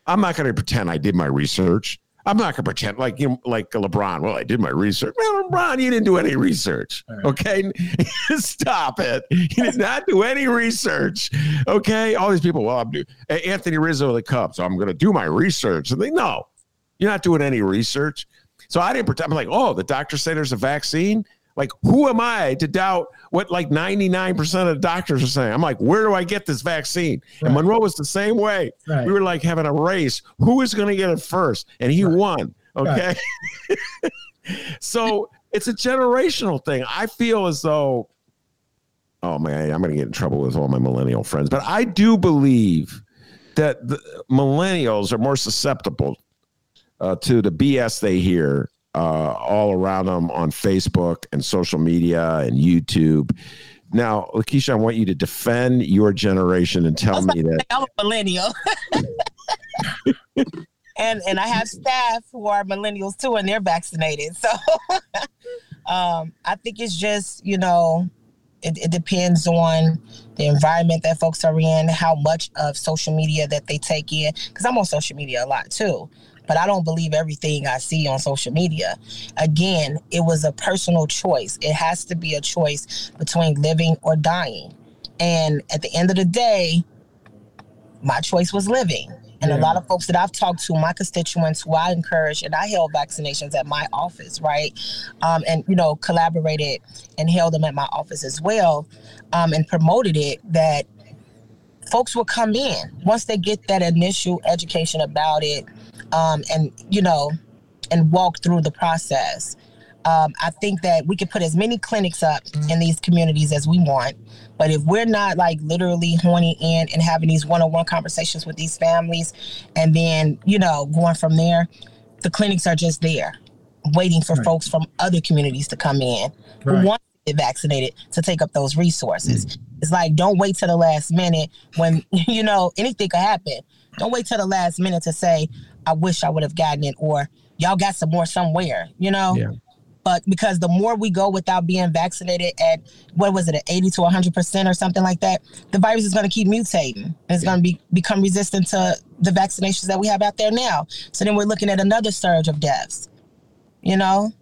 I'm not going to pretend I did my research. I'm not gonna pretend like you like LeBron. Well, I did my research. Well, LeBron, you didn't do any research. Okay, [LAUGHS] stop it. You did not do any research. Okay, all these people. Well, I'm do Anthony Rizzo of the Cubs. So I'm gonna do my research. And they no, you're not doing any research. So I didn't pretend. I'm like, oh, the doctor said there's a vaccine. Like, who am I to doubt what like 99% of the doctors are saying? I'm like, where do I get this vaccine? Right. And Monroe was the same way. Right. We were like having a race. Who is going to get it first? And he right. won. Okay. [LAUGHS] so it's a generational thing. I feel as though, oh man, I'm going to get in trouble with all my millennial friends, but I do believe that the millennials are more susceptible uh, to the BS they hear uh, all around them on Facebook and social media and YouTube. Now, Lakesia, I want you to defend your generation and tell me that I'm a millennial. [LAUGHS] and and I have staff who are millennials too, and they're vaccinated. So [LAUGHS] um, I think it's just you know it, it, depends on the environment that folks are in, how much of social media that they take in. Because I'm on social media a lot too, but I don't believe everything I see on social media. Again, it was a personal choice. It has to be a choice between living or dying. And at the end of the day, my choice was living. And yeah. a lot of folks that I've talked to, my constituents who I encourage, and I held vaccinations at my office, right? Um, and, you know, collaborated and held them at my office as well um, and promoted it that folks will come in once they get that initial education about it um, and, you know, and walk through the process. Um, I think that we could put as many clinics up in these communities as we want. But if we're not like literally honing in and having these one on one conversations with these families and then, you know, going from there, the clinics are just there waiting for right. folks from other communities to come in right. who want to get vaccinated to take up those resources. Mm. It's like, don't wait till the last minute when, [LAUGHS] you know, anything could happen. Don't wait till the last minute to say, I wish I would have gotten it or y'all got some more somewhere, you know? Yeah but because the more we go without being vaccinated at what was it, at 80 to 100 percent or something like that, the virus is going to keep mutating it's yeah. going to be become resistant to the vaccinations that we have out there now. So then we're looking at another surge of deaths. You know.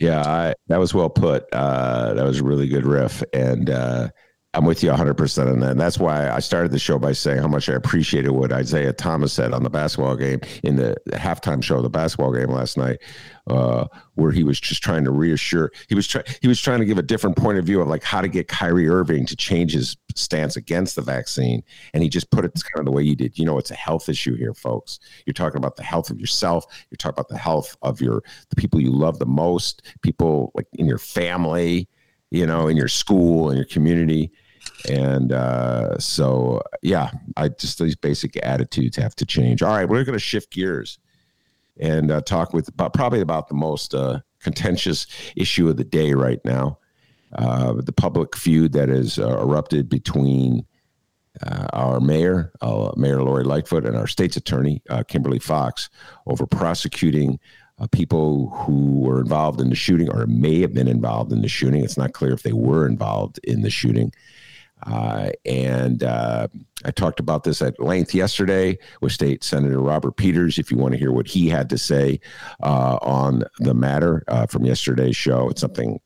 Yeah, I, that was well put. Uh, that was a really good riff, and uh, I'm with you 100% on that. And that's why I started the show by saying how much I appreciated what Isiah Thomas said on the basketball game in the halftime show of the basketball game last night, uh, where he was just trying to reassure. He was trying. He was trying to give a different point of view of like how to get Kyrie Irving to change his stance against the vaccine, and he just put it kind of the way you did. You know, it's a health issue here, folks. You're talking about the health of yourself. You're talking about the health of your the people you love the most, people like in your family you know, in your school, in your community. And uh, so, yeah, I just these basic attitudes have to change. All right, we're going to shift gears and uh, talk with about, probably about the most uh, contentious issue of the day right now. Uh, the public feud that has uh, erupted between uh, our mayor, Mayor Lori Lightfoot, and our state's attorney, Kimberly Foxx, over prosecuting uh, people who were involved in the shooting or may have been involved in the shooting. It's not clear if they were involved in the shooting. Uh, and uh, I talked about this at length yesterday with State Senator Robert Peters. If you want to hear what he had to say uh, on the matter uh, from yesterday's show, it's something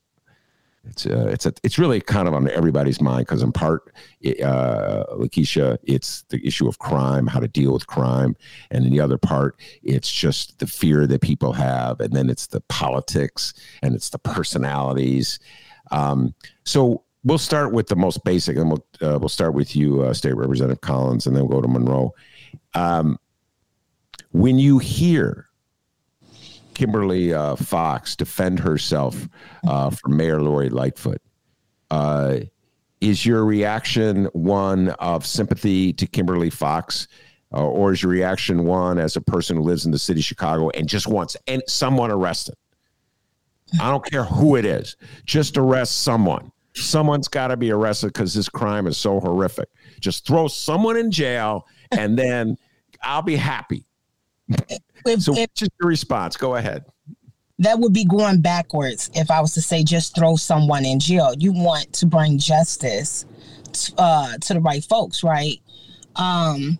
it's uh, it's a, it's really kind of on everybody's mind because in part, uh, Lakeisha, it's the issue of crime, how to deal with crime, and in the other part, it's just the fear that people have, and then it's the politics and it's the personalities. Um, so we'll start with the most basic, and we'll uh, we'll start with you, uh, State Representative Collins, and then we'll go to Monroe. Um, when you hear Kimberly uh, Foxx defend herself uh, from Mayor Lori Lightfoot. Uh, is your reaction one of sympathy to Kimberly Foxx, uh, or is your reaction one as a person who lives in the city of Chicago and just wants and someone arrested? I don't care who it is, just arrest someone. Someone's got to be arrested because this crime is so horrific. Just throw someone in jail, and then I'll be happy. If, so, what's your response? Go ahead. That would be going backwards if I was to say just throw someone in jail. You want to bring justice to, uh, to the right folks, right? Um,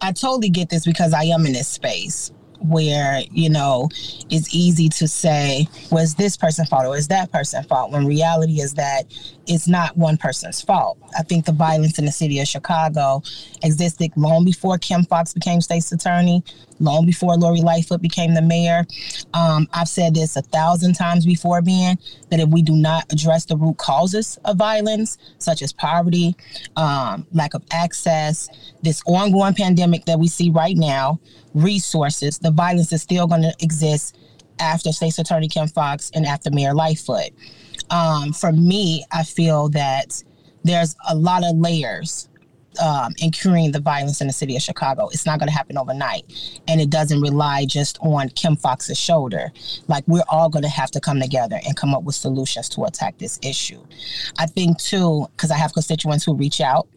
I totally get this because I am in this space where you know it's easy to say was this person fault or is that person fault when reality is that it's not one person's fault i think the violence in the city of chicago existed long before kim Foxx became state's attorney long before lori lightfoot became the mayor um, i've said this a thousand times before ben that if we do not address the root causes of violence such as poverty um, lack of access this ongoing pandemic that we see right now resources, the violence is still going to exist after State's Attorney Kim Foxx and after Mayor Lightfoot. Um, for me, I feel that there's a lot of layers um, in curing the violence in the city of Chicago. It's not going to happen overnight. And it doesn't rely just on Kim Foxx's shoulder. Like, we're all going to have to come together and come up with solutions to attack this issue. I think, too, because I have constituents who reach out.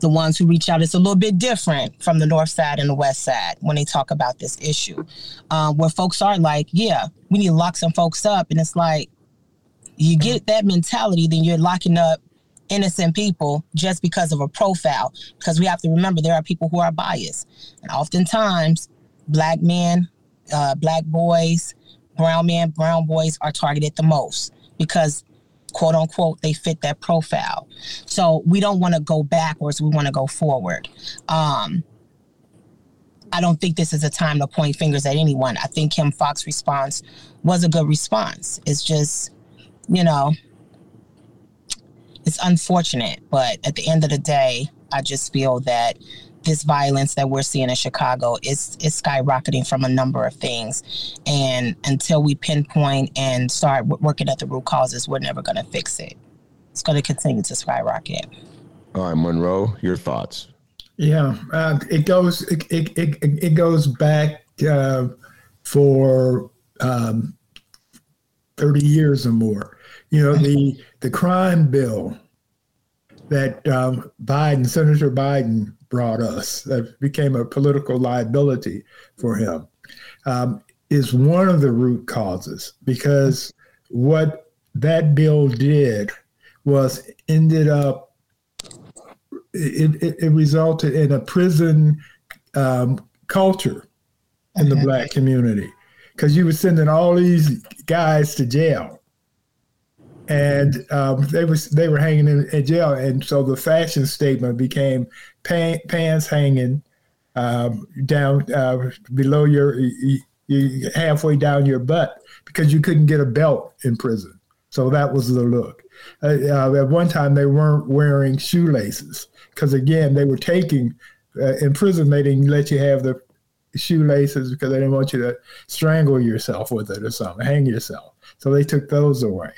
The ones who reach out, it's a little bit different from the north side and the west side when they talk about this issue. Um, where folks are like, yeah, we need to lock some folks up. And it's like, you get that mentality, then you're locking up innocent people just because of a profile. Because we have to remember there are people who are biased. And oftentimes, black men, uh, black boys, brown men, brown boys are targeted the most because quote unquote they fit that profile. So we don't want to go backwards, we want to go forward. Um, I don't think this is a time to point fingers at anyone. I think Kim Foxx response was a good response. It's just, you know, it's unfortunate, but at the end of the day, I just feel that this violence that we're seeing in Chicago is is skyrocketing from a number of things, and until we pinpoint and start working at the root causes, we're never going to fix it. It's going to continue to skyrocket. All right, Monroe, your thoughts? Yeah, uh, it goes it it, it, it goes back uh, for um, thirty years or more. You know the the crime bill that um, Biden, Senator Biden, brought us that became a political liability for him um, is one of the root causes because what that bill did was ended up it, it, it resulted in a prison um, culture in the black community because you were sending all these guys to jail and um, they was they were hanging in, in, jail, and so the fashion statement became pan, pants hanging um, down uh, below your you, you, halfway down your butt because you couldn't get a belt in prison. So that was the look. Uh, uh, at one time, they weren't wearing shoelaces because again, they were taking uh, in prison. They didn't let you have the shoelaces because they didn't want you to strangle yourself with it or something, hang yourself. So they took those away.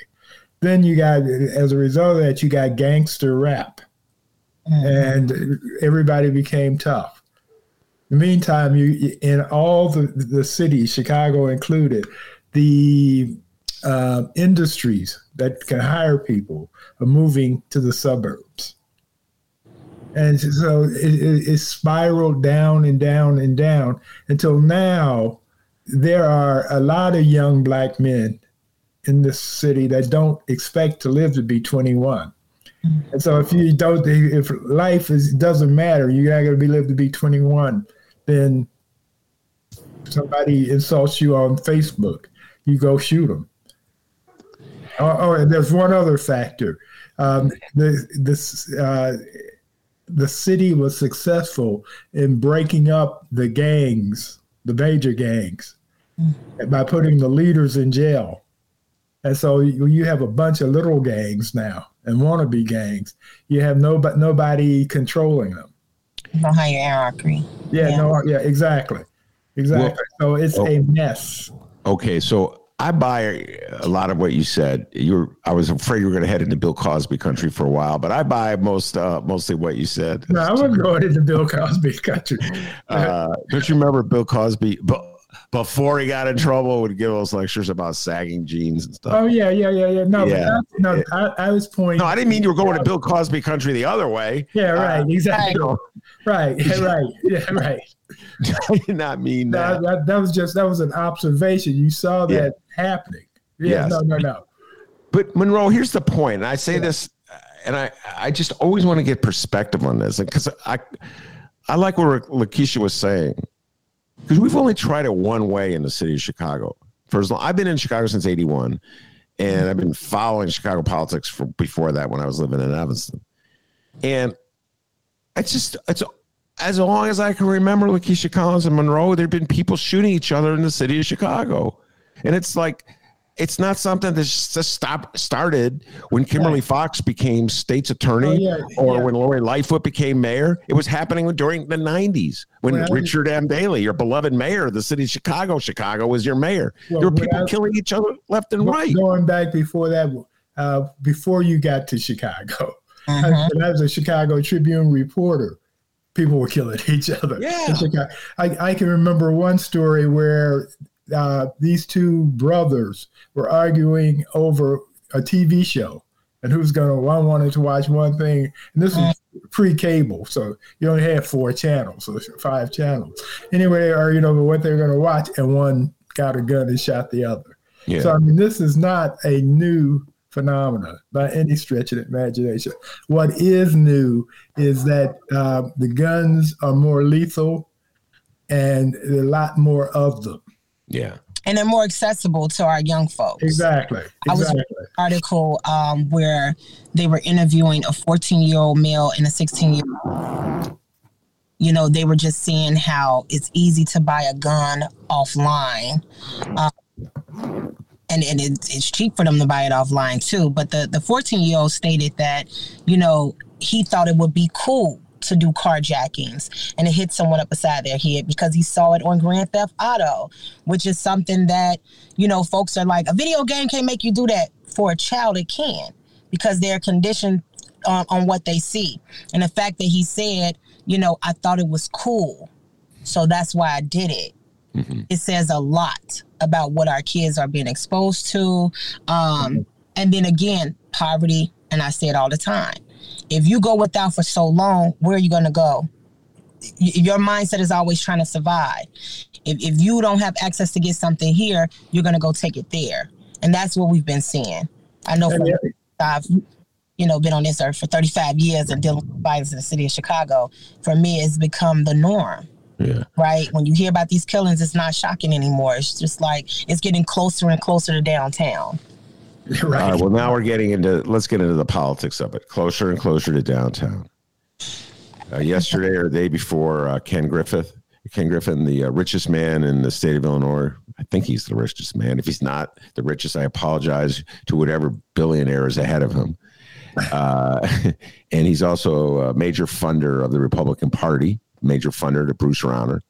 Then you got, as a result of that, you got gangster rap, mm-hmm. and everybody became tough. In the meantime, you in all the the cities, Chicago included, the uh, industries that can hire people are moving to the suburbs. And so it, it, it, spiraled down and down and down until now there are a lot of young black men in this city that don't expect to live to be 21. Mm-hmm. And so if you don't, if life is doesn't matter, you're not going to be lived to be 21, then somebody insults you on Facebook, you go shoot them. Oh, oh there's one other factor. Um, the, this, uh, the city was successful in breaking up the gangs, the major gangs, by putting the leaders in jail. And so you, you have a bunch of little gangs now and wannabe gangs. You have nobody nobody controlling them. No hierarchy. Yeah, yeah. no, yeah, exactly, exactly. Well, so it's oh, a mess. Okay, so I buy a lot of what you said. You're, I was afraid you were going to head into Bill Cosby country for a while, but I buy most, uh, mostly what you said. No, I wasn't going into Bill Cosby country. [LAUGHS] uh, don't you remember Bill Cosby? But before he got in trouble would give us lectures about sagging jeans and stuff. Oh yeah, yeah, yeah, yeah. No, yeah. no, I, I, was pointing. No, I didn't mean you were going to Bill Cosby country the other way. Yeah, right, uh, exactly. You [LAUGHS] know. Right, yeah, right, yeah, [LAUGHS] right. [LAUGHS] I did not mean that. that. that. was just that was an observation. You saw that yeah. happening. Yeah, yes. no, no, no. But Monroe, here's the point, and I say yeah. this, and I, I just always want to get perspective on this, because I, I like what Lakesia was saying because we've only tried it one way in the city of Chicago. For as long, I've been in Chicago since '81, and I've been following Chicago politics for before that when I was living in Evanston. And it's just it's as long as I can remember, Lakesia Collins and Monroe, there've been people shooting each other in the city of Chicago, and it's like it's not something that just stopped started when Kimberly right. Foxx became state's attorney oh, yeah, or yeah. when Lori Lightfoot became mayor. It was happening during the 90s when well, Richard M. Daley, your beloved mayor of the city of Chicago, Chicago was your mayor. Well, there were people was, killing each other left and right. Going back before that, uh, before you got to Chicago. [LAUGHS] When I was a Chicago Tribune reporter, people were killing [LAUGHS] each other. Yeah. I, I can remember one story where uh, these two brothers were arguing over a TV show. And who's going to one wanted to watch one thing. And this was pre-cable so you only had four channels so five channels. Anyway they argued over what they were going to watch and one got a gun and shot the other. Yeah. so i mean this is not a new phenomena by any stretch of the imagination. What is new is that uh, the guns are more lethal and a lot more of them yeah and they're more accessible to our young folks. Exactly. exactly. I was reading an article um, where they were interviewing a 14 year old male and a 16 year old. You know, they were just seeing how it's easy to buy a gun offline. Um, and, and it's, it's cheap for them to buy it offline too. But the, the 14 year old stated that, you know, he thought it would be cool to do carjackings and it hit someone up beside their head because he saw it on Grand Theft Auto, which is something that, you know, folks are like, a video game can't make you do that. For a child, it can because they're conditioned on, on what they see. And the fact that he said, you know, I thought it was cool. So that's why I did it. Mm-hmm. It says a lot about what our kids are being exposed to. Um, mm-hmm. And then again, poverty, and I say it all the time if you go without for so long, where are you going to go? Your mindset is always trying to survive. If, if you don't have access to get something here, you're going to go take it there. And that's what we've been seeing. I know from I've you know been on this earth for 35 years and dealing with violence in the city of Chicago. For me, it's become the norm. Yeah. Right. When you hear about these killings, it's not shocking anymore. It's just like it's getting closer and closer to downtown. [LAUGHS] right. All right. Well, now we're getting into let's get into the politics of it. Closer and closer to downtown. Uh, yesterday or the day before, uh, Ken Griffith, Ken Griffin, the uh, richest man in the state of Illinois. I think he's the richest man. If he's not the richest, I apologize to whatever billionaire is ahead of him. Uh, [LAUGHS] and he's also a major funder of the Republican Party, major funder to Bruce Rauner.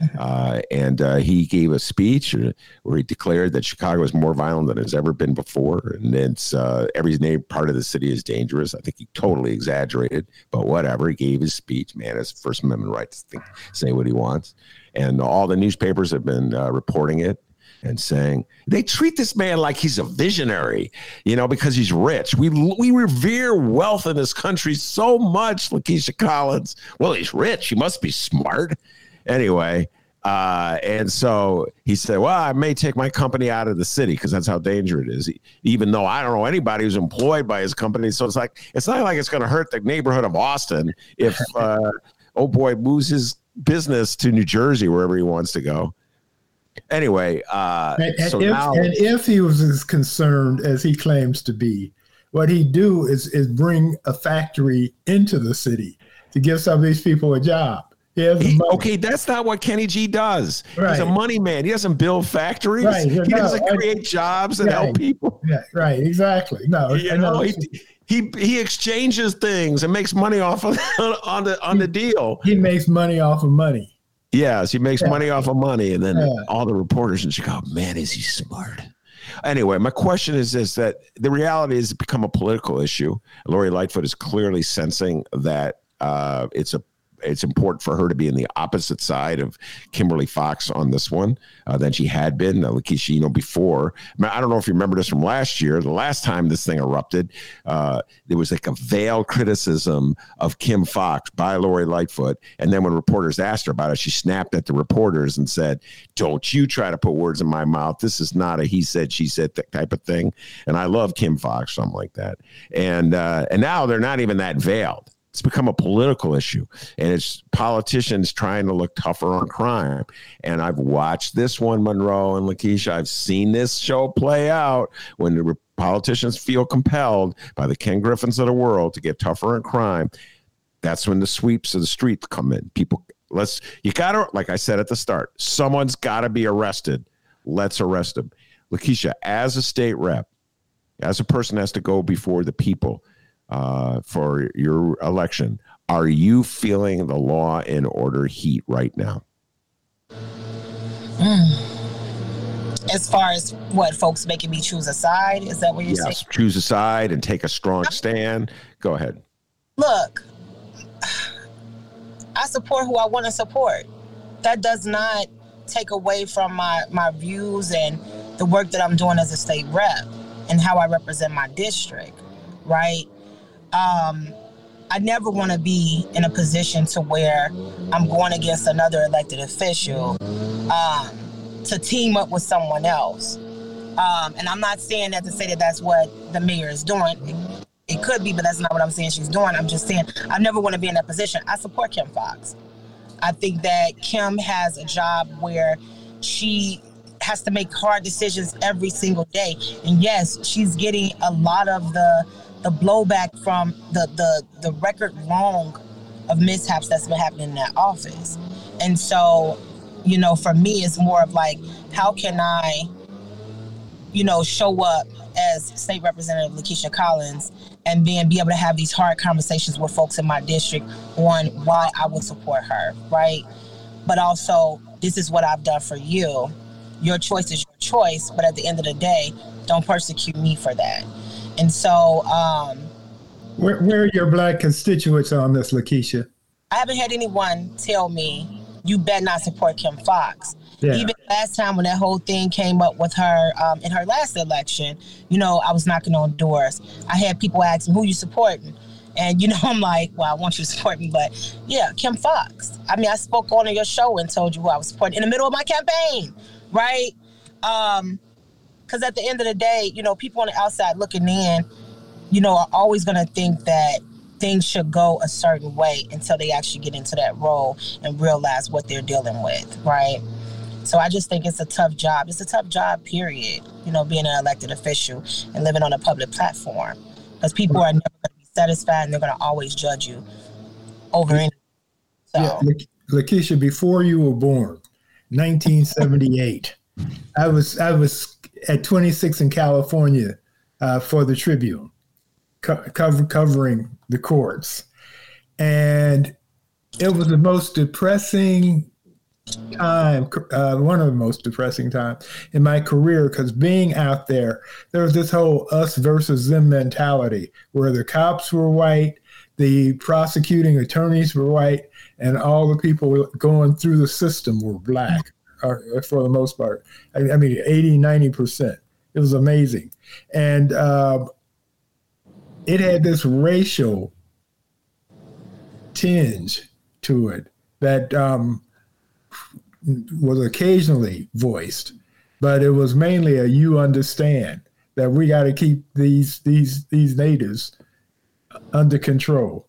[LAUGHS] Uh, and uh, he gave a speech where he declared that Chicago is more violent than it's ever been before, and it's uh, every part of the city is dangerous. I think he totally exaggerated, but whatever. He gave his speech. Man, his First Amendment right to think, say what he wants, and all the newspapers have been uh, reporting it and saying they treat this man like he's a visionary, you know, because he's rich. We we revere wealth in this country so much, Lakesia Collins. Well, he's rich. He must be smart. Anyway, uh, and so he said, Well, I may take my company out of the city because that's how dangerous it is, even though I don't know anybody who's employed by his company. So it's like, it's not like it's going to hurt the neighborhood of Austin if, [LAUGHS] uh, oh boy, moves his business to New Jersey, wherever he wants to go. Anyway, uh, and, and so if, now, and if he was as concerned as he claims to be, what he'd do is, is bring a factory into the city to give some of these people a job. He, okay, that's not what Kenny G does. Right. He's a money man. He doesn't build factories. Right. He no, doesn't create jobs and right. help people. Yeah, right. Exactly. No, you know, he, he he exchanges things and makes money off of [LAUGHS] on the on the deal. He makes money off of money. Yes, he makes yeah. money off of money, and then yeah. all the reporters in Chicago, man, is he smart? Anyway, my question is this: that the reality is become a political issue. Lori Lightfoot is clearly sensing that uh, it's a it's important for her to be in the opposite side of Kimberly Foxx on this one uh, than she had been. Uh, Lakesia, you know, before. I don't know if you remember this from last year. The last time this thing erupted, uh, there was like a veiled criticism of Kim Foxx by Lori Lightfoot. And then when reporters asked her about it, she snapped at the reporters and said, Don't you try to put words in my mouth. This is not a he said, she said type of thing. And I love Kim Foxx, something like that. And, uh, and now they're not even that veiled it's become a political issue and it's politicians trying to look tougher on crime. And i've watched this one monroe and lakesia. I've seen this show play out when the politicians feel compelled by the ken griffins of the world to get tougher on crime. That's when the sweeps of the street come in. People let's you gotta like i said at the start someone's gotta be arrested. Let's arrest them. Lakeisha as a state rep as a person has to go before the people uh, for your election. Are you feeling the law and order heat right now? Mm. As far as what folks making me choose a side, is that what you're yes, saying? choose a side and take a strong stand. Go ahead. Look, I support who I want to support. That does not take away from my my views and the work that I'm doing as a state rep and how I represent my district, right? Um, I never want to be in a position to where I'm going against another elected official um, to team up with someone else. Um, and I'm not saying that to say that that's what the mayor is doing. It, it could be, but that's not what I'm saying she's doing. I'm just saying I never want to be in that position. I support Kim Foxx. I think that Kim has a job where she has to make hard decisions every single day. And yes, she's getting a lot of the the blowback from the the the record long of mishaps that's been happening in that office. And so, you know, for me it's more of like how can I you know, show up as state representative Lakesia Collins and then be able to have these hard conversations with folks in my district on why I would support her, right? But also, this is what I've done for you. Your choice is your choice, but at the end of the day, don't persecute me for that. And so, um, where, where are your black constituents on this, Lakesia? I haven't had anyone tell me you better not support Kim Foxx. Yeah. Even last time when that whole thing came up with her um, in her last election, you know, I was knocking on doors. I had people asking who you supporting. And you [LAUGHS] know, I'm like, well, I want you to support me, but yeah, Kim Foxx. I mean, I spoke on your show and told you who I was supporting in the middle of my campaign, right? Um, because at the end of the day, you know, people on the outside looking in, you know, are always going to think that things should go a certain way until they actually get into that role and realize what they're dealing with, right? So I just think it's a tough job. It's a tough job, period. You know, being an elected official and living on a public platform because people are never going to be satisfied and they're going to always judge you over anything. So. Yeah, Lakesia, before you were born, 1978, I was I was at 26 in California uh, for the Tribune, co- cover, covering the courts, and it was the most depressing time, uh, one of the most depressing times in my career, because being out there, there was this whole us versus them mentality where the cops were white, the prosecuting attorneys were white, and all the people going through the system were black uh, for the most part. I, I, mean, 80, 90%. It was amazing. And uh, it had this racial tinge to it that um, was occasionally voiced, but it was mainly a you understand that we got to keep these these these natives under control,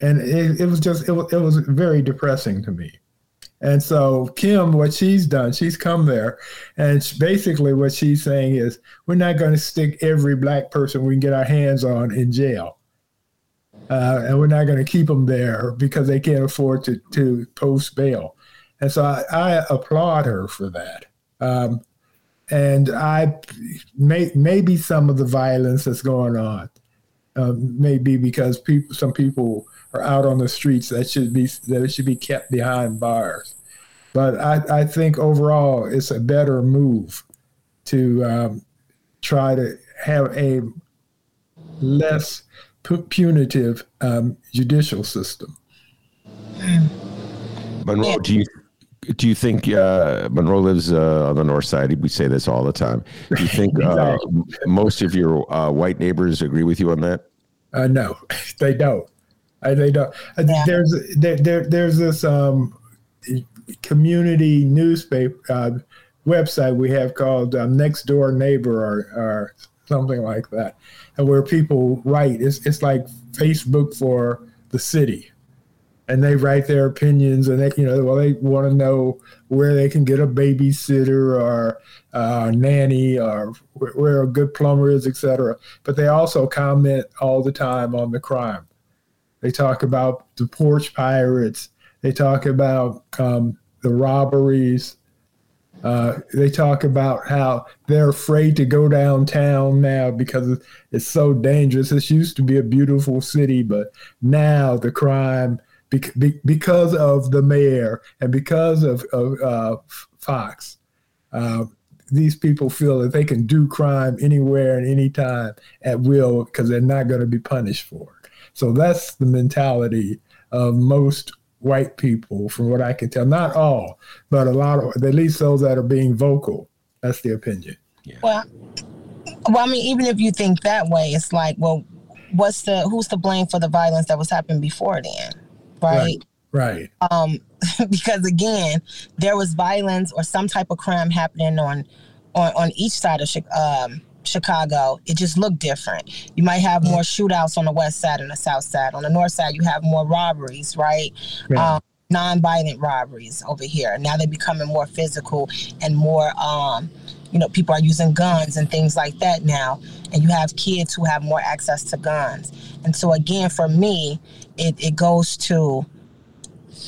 and it, it was just it was, it was very depressing to me. And so Kim, what she's done, she's come there, and basically what she's saying is, we're not going to stick every black person we can get our hands on in jail, uh, and we're not going to keep them there because they can't afford to to post bail. And so I, I applaud her for that. Um, and I may, maybe some of the violence that's going on uh, may be because people, some people are out on the streets that should be that it should be kept behind bars. But I, I think overall it's a better move to um, try to have a less punitive um, judicial system. Monroe, do you do you think uh, Monroe lives uh, on the north side? We say this all the time. Do you think uh, [LAUGHS] most of your uh, white neighbors agree with you on that? Uh, no, [LAUGHS] they don't. They don't. Uh, yeah. There's there, there, there's this um, community newspaper website we have called um, Next Door Neighbor or, or something like that, and where people write. It's it's like Facebook for the city and they write their opinions and they you know well they want to know where they can get a babysitter or a nanny or where a good plumber is etc but they also comment all the time on the crime they talk about the porch pirates they talk about um, the robberies uh, they talk about how they're afraid to go downtown now because it's so dangerous. This used to be a beautiful city, but now the crime because of the mayor and because of, of uh, Foxx. Uh, these people feel that they can do crime anywhere and anytime at will because they're not going to be punished for it. So that's the mentality of most white people, from what I can tell. Not all, but a lot of, at least those that are being vocal. That's the opinion. Yeah. Well, well, I mean, even if you think that way, it's like, well, what's the who's to blame for the violence that was happening before then, right? Right. right. Um, [LAUGHS] because again, there was violence or some type of crime happening on on on each side of um, Chicago. It just looked different. You might have more shootouts on the west side and the south side. On the north side, you have more robberies, right? Yeah. Um, non-violent robberies over here. Now they're becoming more physical and more um, you know, people are using guns and things like that now. And you have kids who have more access to guns. And so again, for me, it, it goes to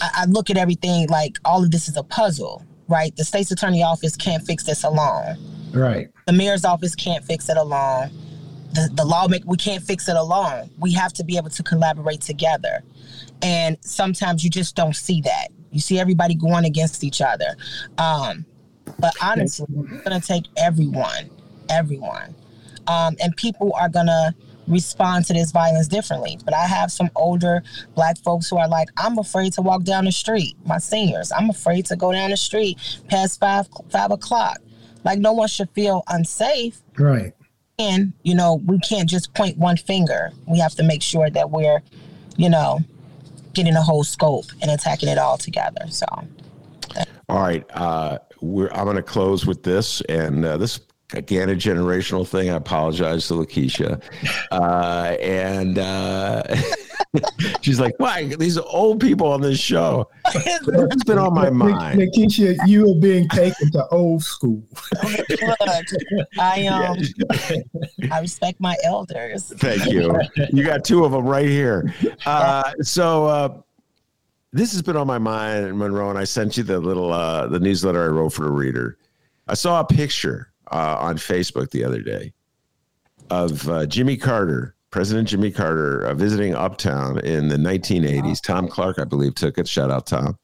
I, I look at everything like all of this is a puzzle, right? The state's attorney office can't fix this alone. Right. The mayor's office can't fix it alone. The the lawmaker we can't fix it alone. We have to be able to collaborate together. And sometimes you just don't see that. You see everybody going against each other. Um, but honestly, it's gonna take everyone, everyone. Um, and people are gonna respond to this violence differently. But I have some older black folks who are like, I'm afraid to walk down the street. My seniors, I'm afraid to go down the street past five five o'clock. Like no one should feel unsafe. Right. And you know, we can't just point one finger. We have to make sure that we're, you know, getting a whole scope and attacking it all together. So. All right. Uh, I'm going to close with this, and uh, this again a generational thing. I apologize to Lakesia, [LAUGHS] uh, and uh, [LAUGHS] she's like, "Why these old people on this show?" [LAUGHS] It's been on my mind. Lakesia, you are being taken to old school. I um, I respect my elders. Thank you. You got two of them right here. Uh, so uh, this has been on my mind, Monroe, and I sent you the little uh, the newsletter I wrote for the reader. I saw a picture uh, on Facebook the other day of uh, Jimmy Carter, President Jimmy Carter, uh, visiting Uptown in the 1980s. Tom Clark, I believe, took it. Shout out Tom.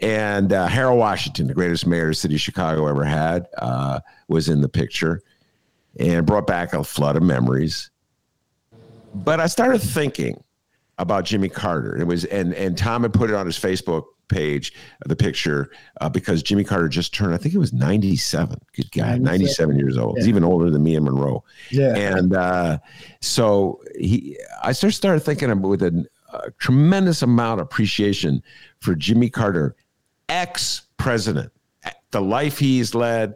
And uh, Harold Washington, the greatest mayor the city of Chicago ever had, uh, was in the picture and brought back a flood of memories. But I started thinking about Jimmy Carter. It was and and Tom had put it on his Facebook page the picture uh, because Jimmy Carter just turned I think it was 97 good guy 97, 97 years old. Yeah. he's even older than me and Monroe. Yeah. And uh, so he I started started thinking with a, a tremendous amount of appreciation for Jimmy Carter ex president the life he's led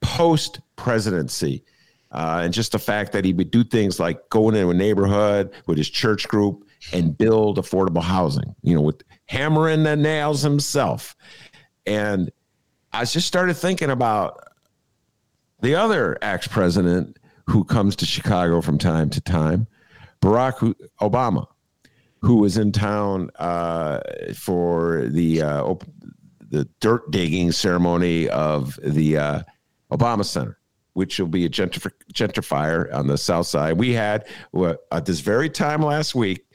post presidency uh, and just the fact that he would do things like going into a neighborhood with his church group and build affordable housing, you know, with hammering the nails himself. And I just started thinking about the other ex president who comes to Chicago from time to time, Barack Obama, who was in town uh, for the uh, op- the dirt digging ceremony of the uh, Obama Center, which will be a gentrif- gentrifier on the south side. We had at this very time last week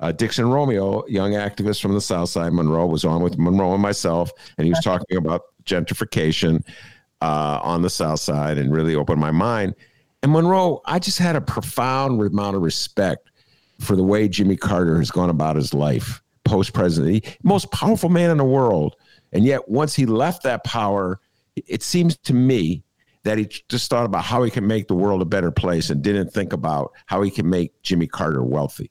uh, Dixon Romeo, young activist from the South Side, Monroe, was on with Monroe and myself, and he was talking about gentrification uh, on the South Side and really opened my mind. And Monroe, I just had a profound amount of respect for the way Jimmy Carter has gone about his life post presidency, most powerful man in the world. And yet, once he left that power, it seems to me that he just thought about how he can make the world a better place and didn't think about how he can make Jimmy Carter wealthy.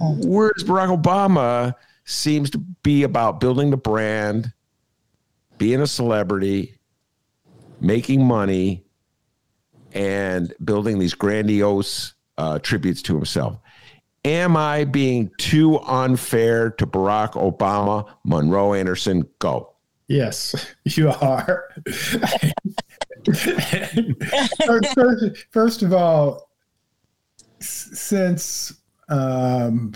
Whereas Barack Obama seems to be about building the brand, being a celebrity, making money, and building these grandiose uh, tributes to himself. Am I being too unfair to Barack Obama? Monroe Anderson, go. Yes, [LAUGHS] you are. [LAUGHS] first, first, of all, since um,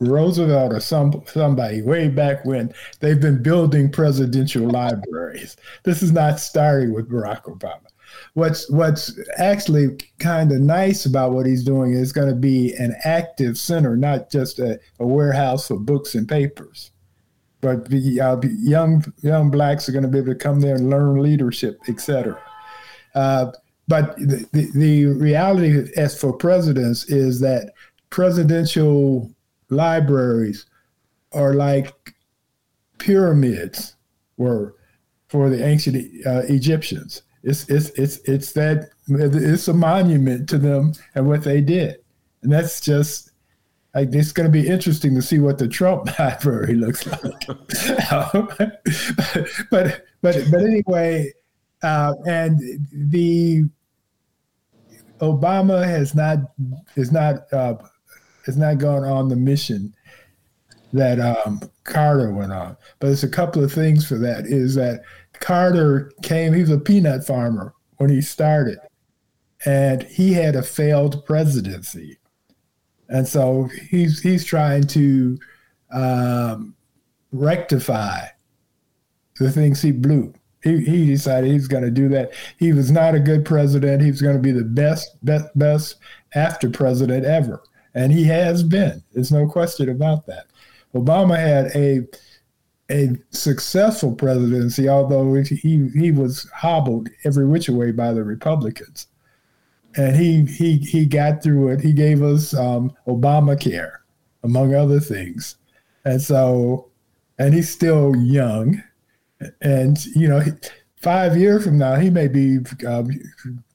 Roosevelt or some somebody way back when they've been building presidential [LAUGHS] libraries. This is not starting with Barack Obama. What's what's actually kind of nice about what he's doing is going to be an active center, not just a, a warehouse for books and papers. But the, uh, young young blacks are going to be able to come there and learn leadership, etc. Uh, but the, the, the reality as for presidents is that presidential libraries are like pyramids were for the ancient uh, Egyptians. It's it's it's it's that it's a monument to them and what they did, and that's just like it's going to be interesting to see what the Trump [LAUGHS] library looks like. [LAUGHS] but but but anyway, uh, and the Obama has not is not uh, has not gone on the mission that um, Carter went on. But there's a couple of things for that. Is that Carter came? He was a peanut farmer when he started, and he had a failed presidency, and so he's he's trying to um, rectify the things he blew. He, he decided he's going to do that. He was not a good president. He was going to be the best, best, best after president ever. And he has been. There's no question about that. Obama had a a successful presidency, although he he was hobbled every which way by the Republicans, and he he he got through it. He gave us um, Obamacare, among other things, and so, and he's still young, and you know, five years from now, he may be um,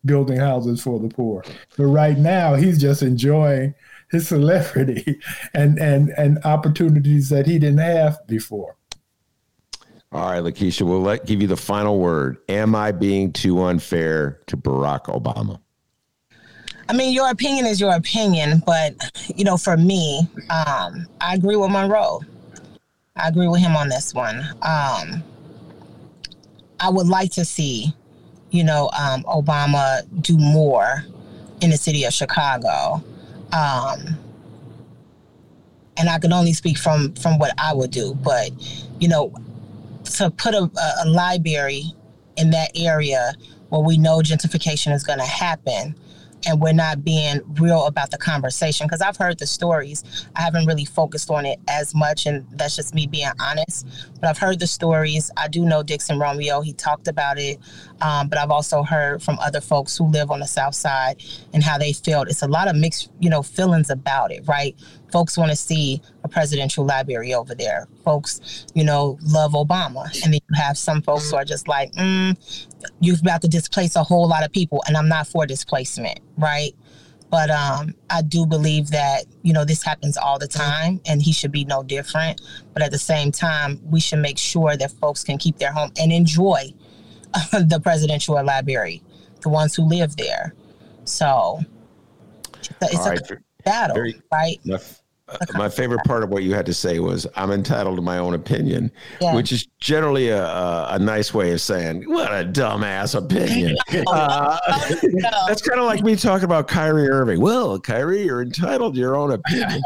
building houses for the poor. But right now, he's just enjoying his celebrity and and and opportunities that he didn't have before. All right, Lakesia, we'll let give you the final word. Am I being too unfair to Barack Obama? I mean, your opinion is your opinion, but you know, for me, um, I agree with Monroe. I agree with him on this one. Um, I would like to see, you know, um, Obama do more in the city of Chicago. Um, and I can only speak from from what I would do, but you know, to put a, a library in that area where we know gentrification is going to happen and we're not being real about the conversation because I've heard the stories. I haven't really focused on it as much, and that's just me being honest. But I've heard the stories. I do know Dixon Romeo. He talked about it, um, but I've also heard from other folks who live on the South Side and how they felt. It's a lot of mixed, you know, feelings about it, right? Folks want to see a presidential library over there. Folks, you know, love Obama, and then you have some folks who are just like, mm, you're about to displace a whole lot of people, and I'm not for displacement, right? But um, I do believe that you know this happens all the time, and he should be no different. But at the same time, we should make sure that folks can keep their home and enjoy [LAUGHS] the presidential library, the ones who live there. So it's a, right. battle, Very, right? my favorite part of what you had to say was i'm entitled to my own opinion yeah. which is generally a, a, a, nice way of saying what a dumbass opinion [LAUGHS] [LAUGHS] uh, that's kind of like me talking about kyrie irving well kyrie you're entitled to your own opinion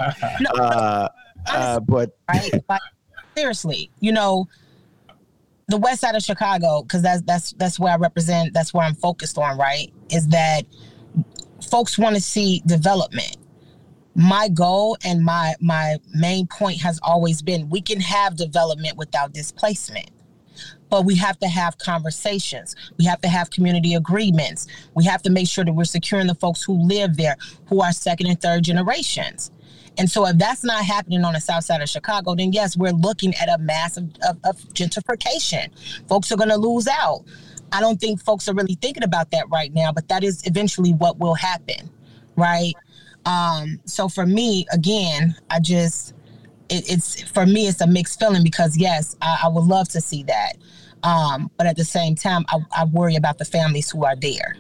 uh, uh, but, right? but seriously you know the west side of chicago because that's that's that's where i represent that's where i'm focused on right is that folks want to see development. My goal and my my main point has always been we can have development without displacement but we have to have conversations. We have to have community agreements. We have to make sure that we're securing the folks who live there who are second and third generations and so if that's not happening on the south side of chicago then yes we're looking at a massive of, of gentrification folks are going to lose out i don't think folks are really thinking about that right now but that is eventually what will happen right um, so for me, again, I just it, it's for me it's a mixed feeling because yes, I, I would love to see that. Um, but at the same time, I, I, worry about the families who are there.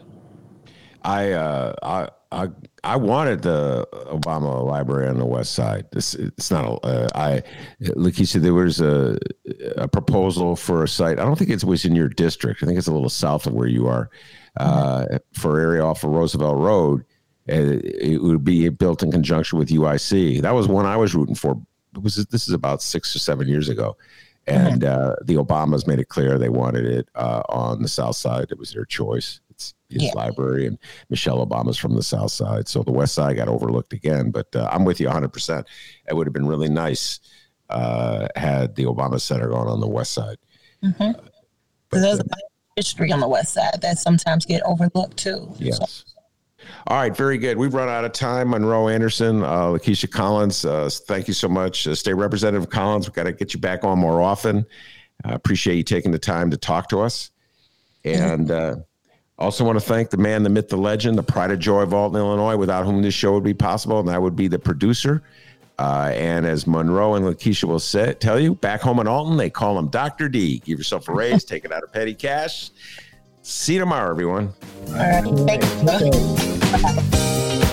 I uh, I I I wanted the Obama Library on the West Side. This it's not. A, uh, I like you said, there was a a proposal for a site. I don't think it was in your district. I think it's a little south of where you are, uh, for area off of Roosevelt Road it would be built in conjunction with UIC. That was one I was rooting for. It was this is about six or seven years ago, and mm-hmm. uh, the Obamas made it clear they wanted it uh, on the South Side. It was their choice. It's his yeah. library, and Michelle Obama's from the South Side, so the West Side got overlooked again. But uh, I'm with you 100. percent It would have been really nice uh, had the Obama Center gone on the West Side. Mm-hmm. But, there's a history on the West Side that sometimes get overlooked too. Yes. So. All right, very good. We've run out of time. Monroe Anderson, uh, Lakesia Collins, uh, thank you so much. Uh, State Representative Collins, we've got to get you back on more often. I appreciate you taking the time to talk to us. And uh, also want to thank the man, the myth, the legend, the pride of joy of Alton, Illinois, without whom this show would be possible, and that would be the producer. Uh, and as Monroe and Lakesia will say, tell you, back home in Alton, they call him Dr. D. Give yourself a raise, take it out of petty cash. See you tomorrow, everyone. All right. Thank you.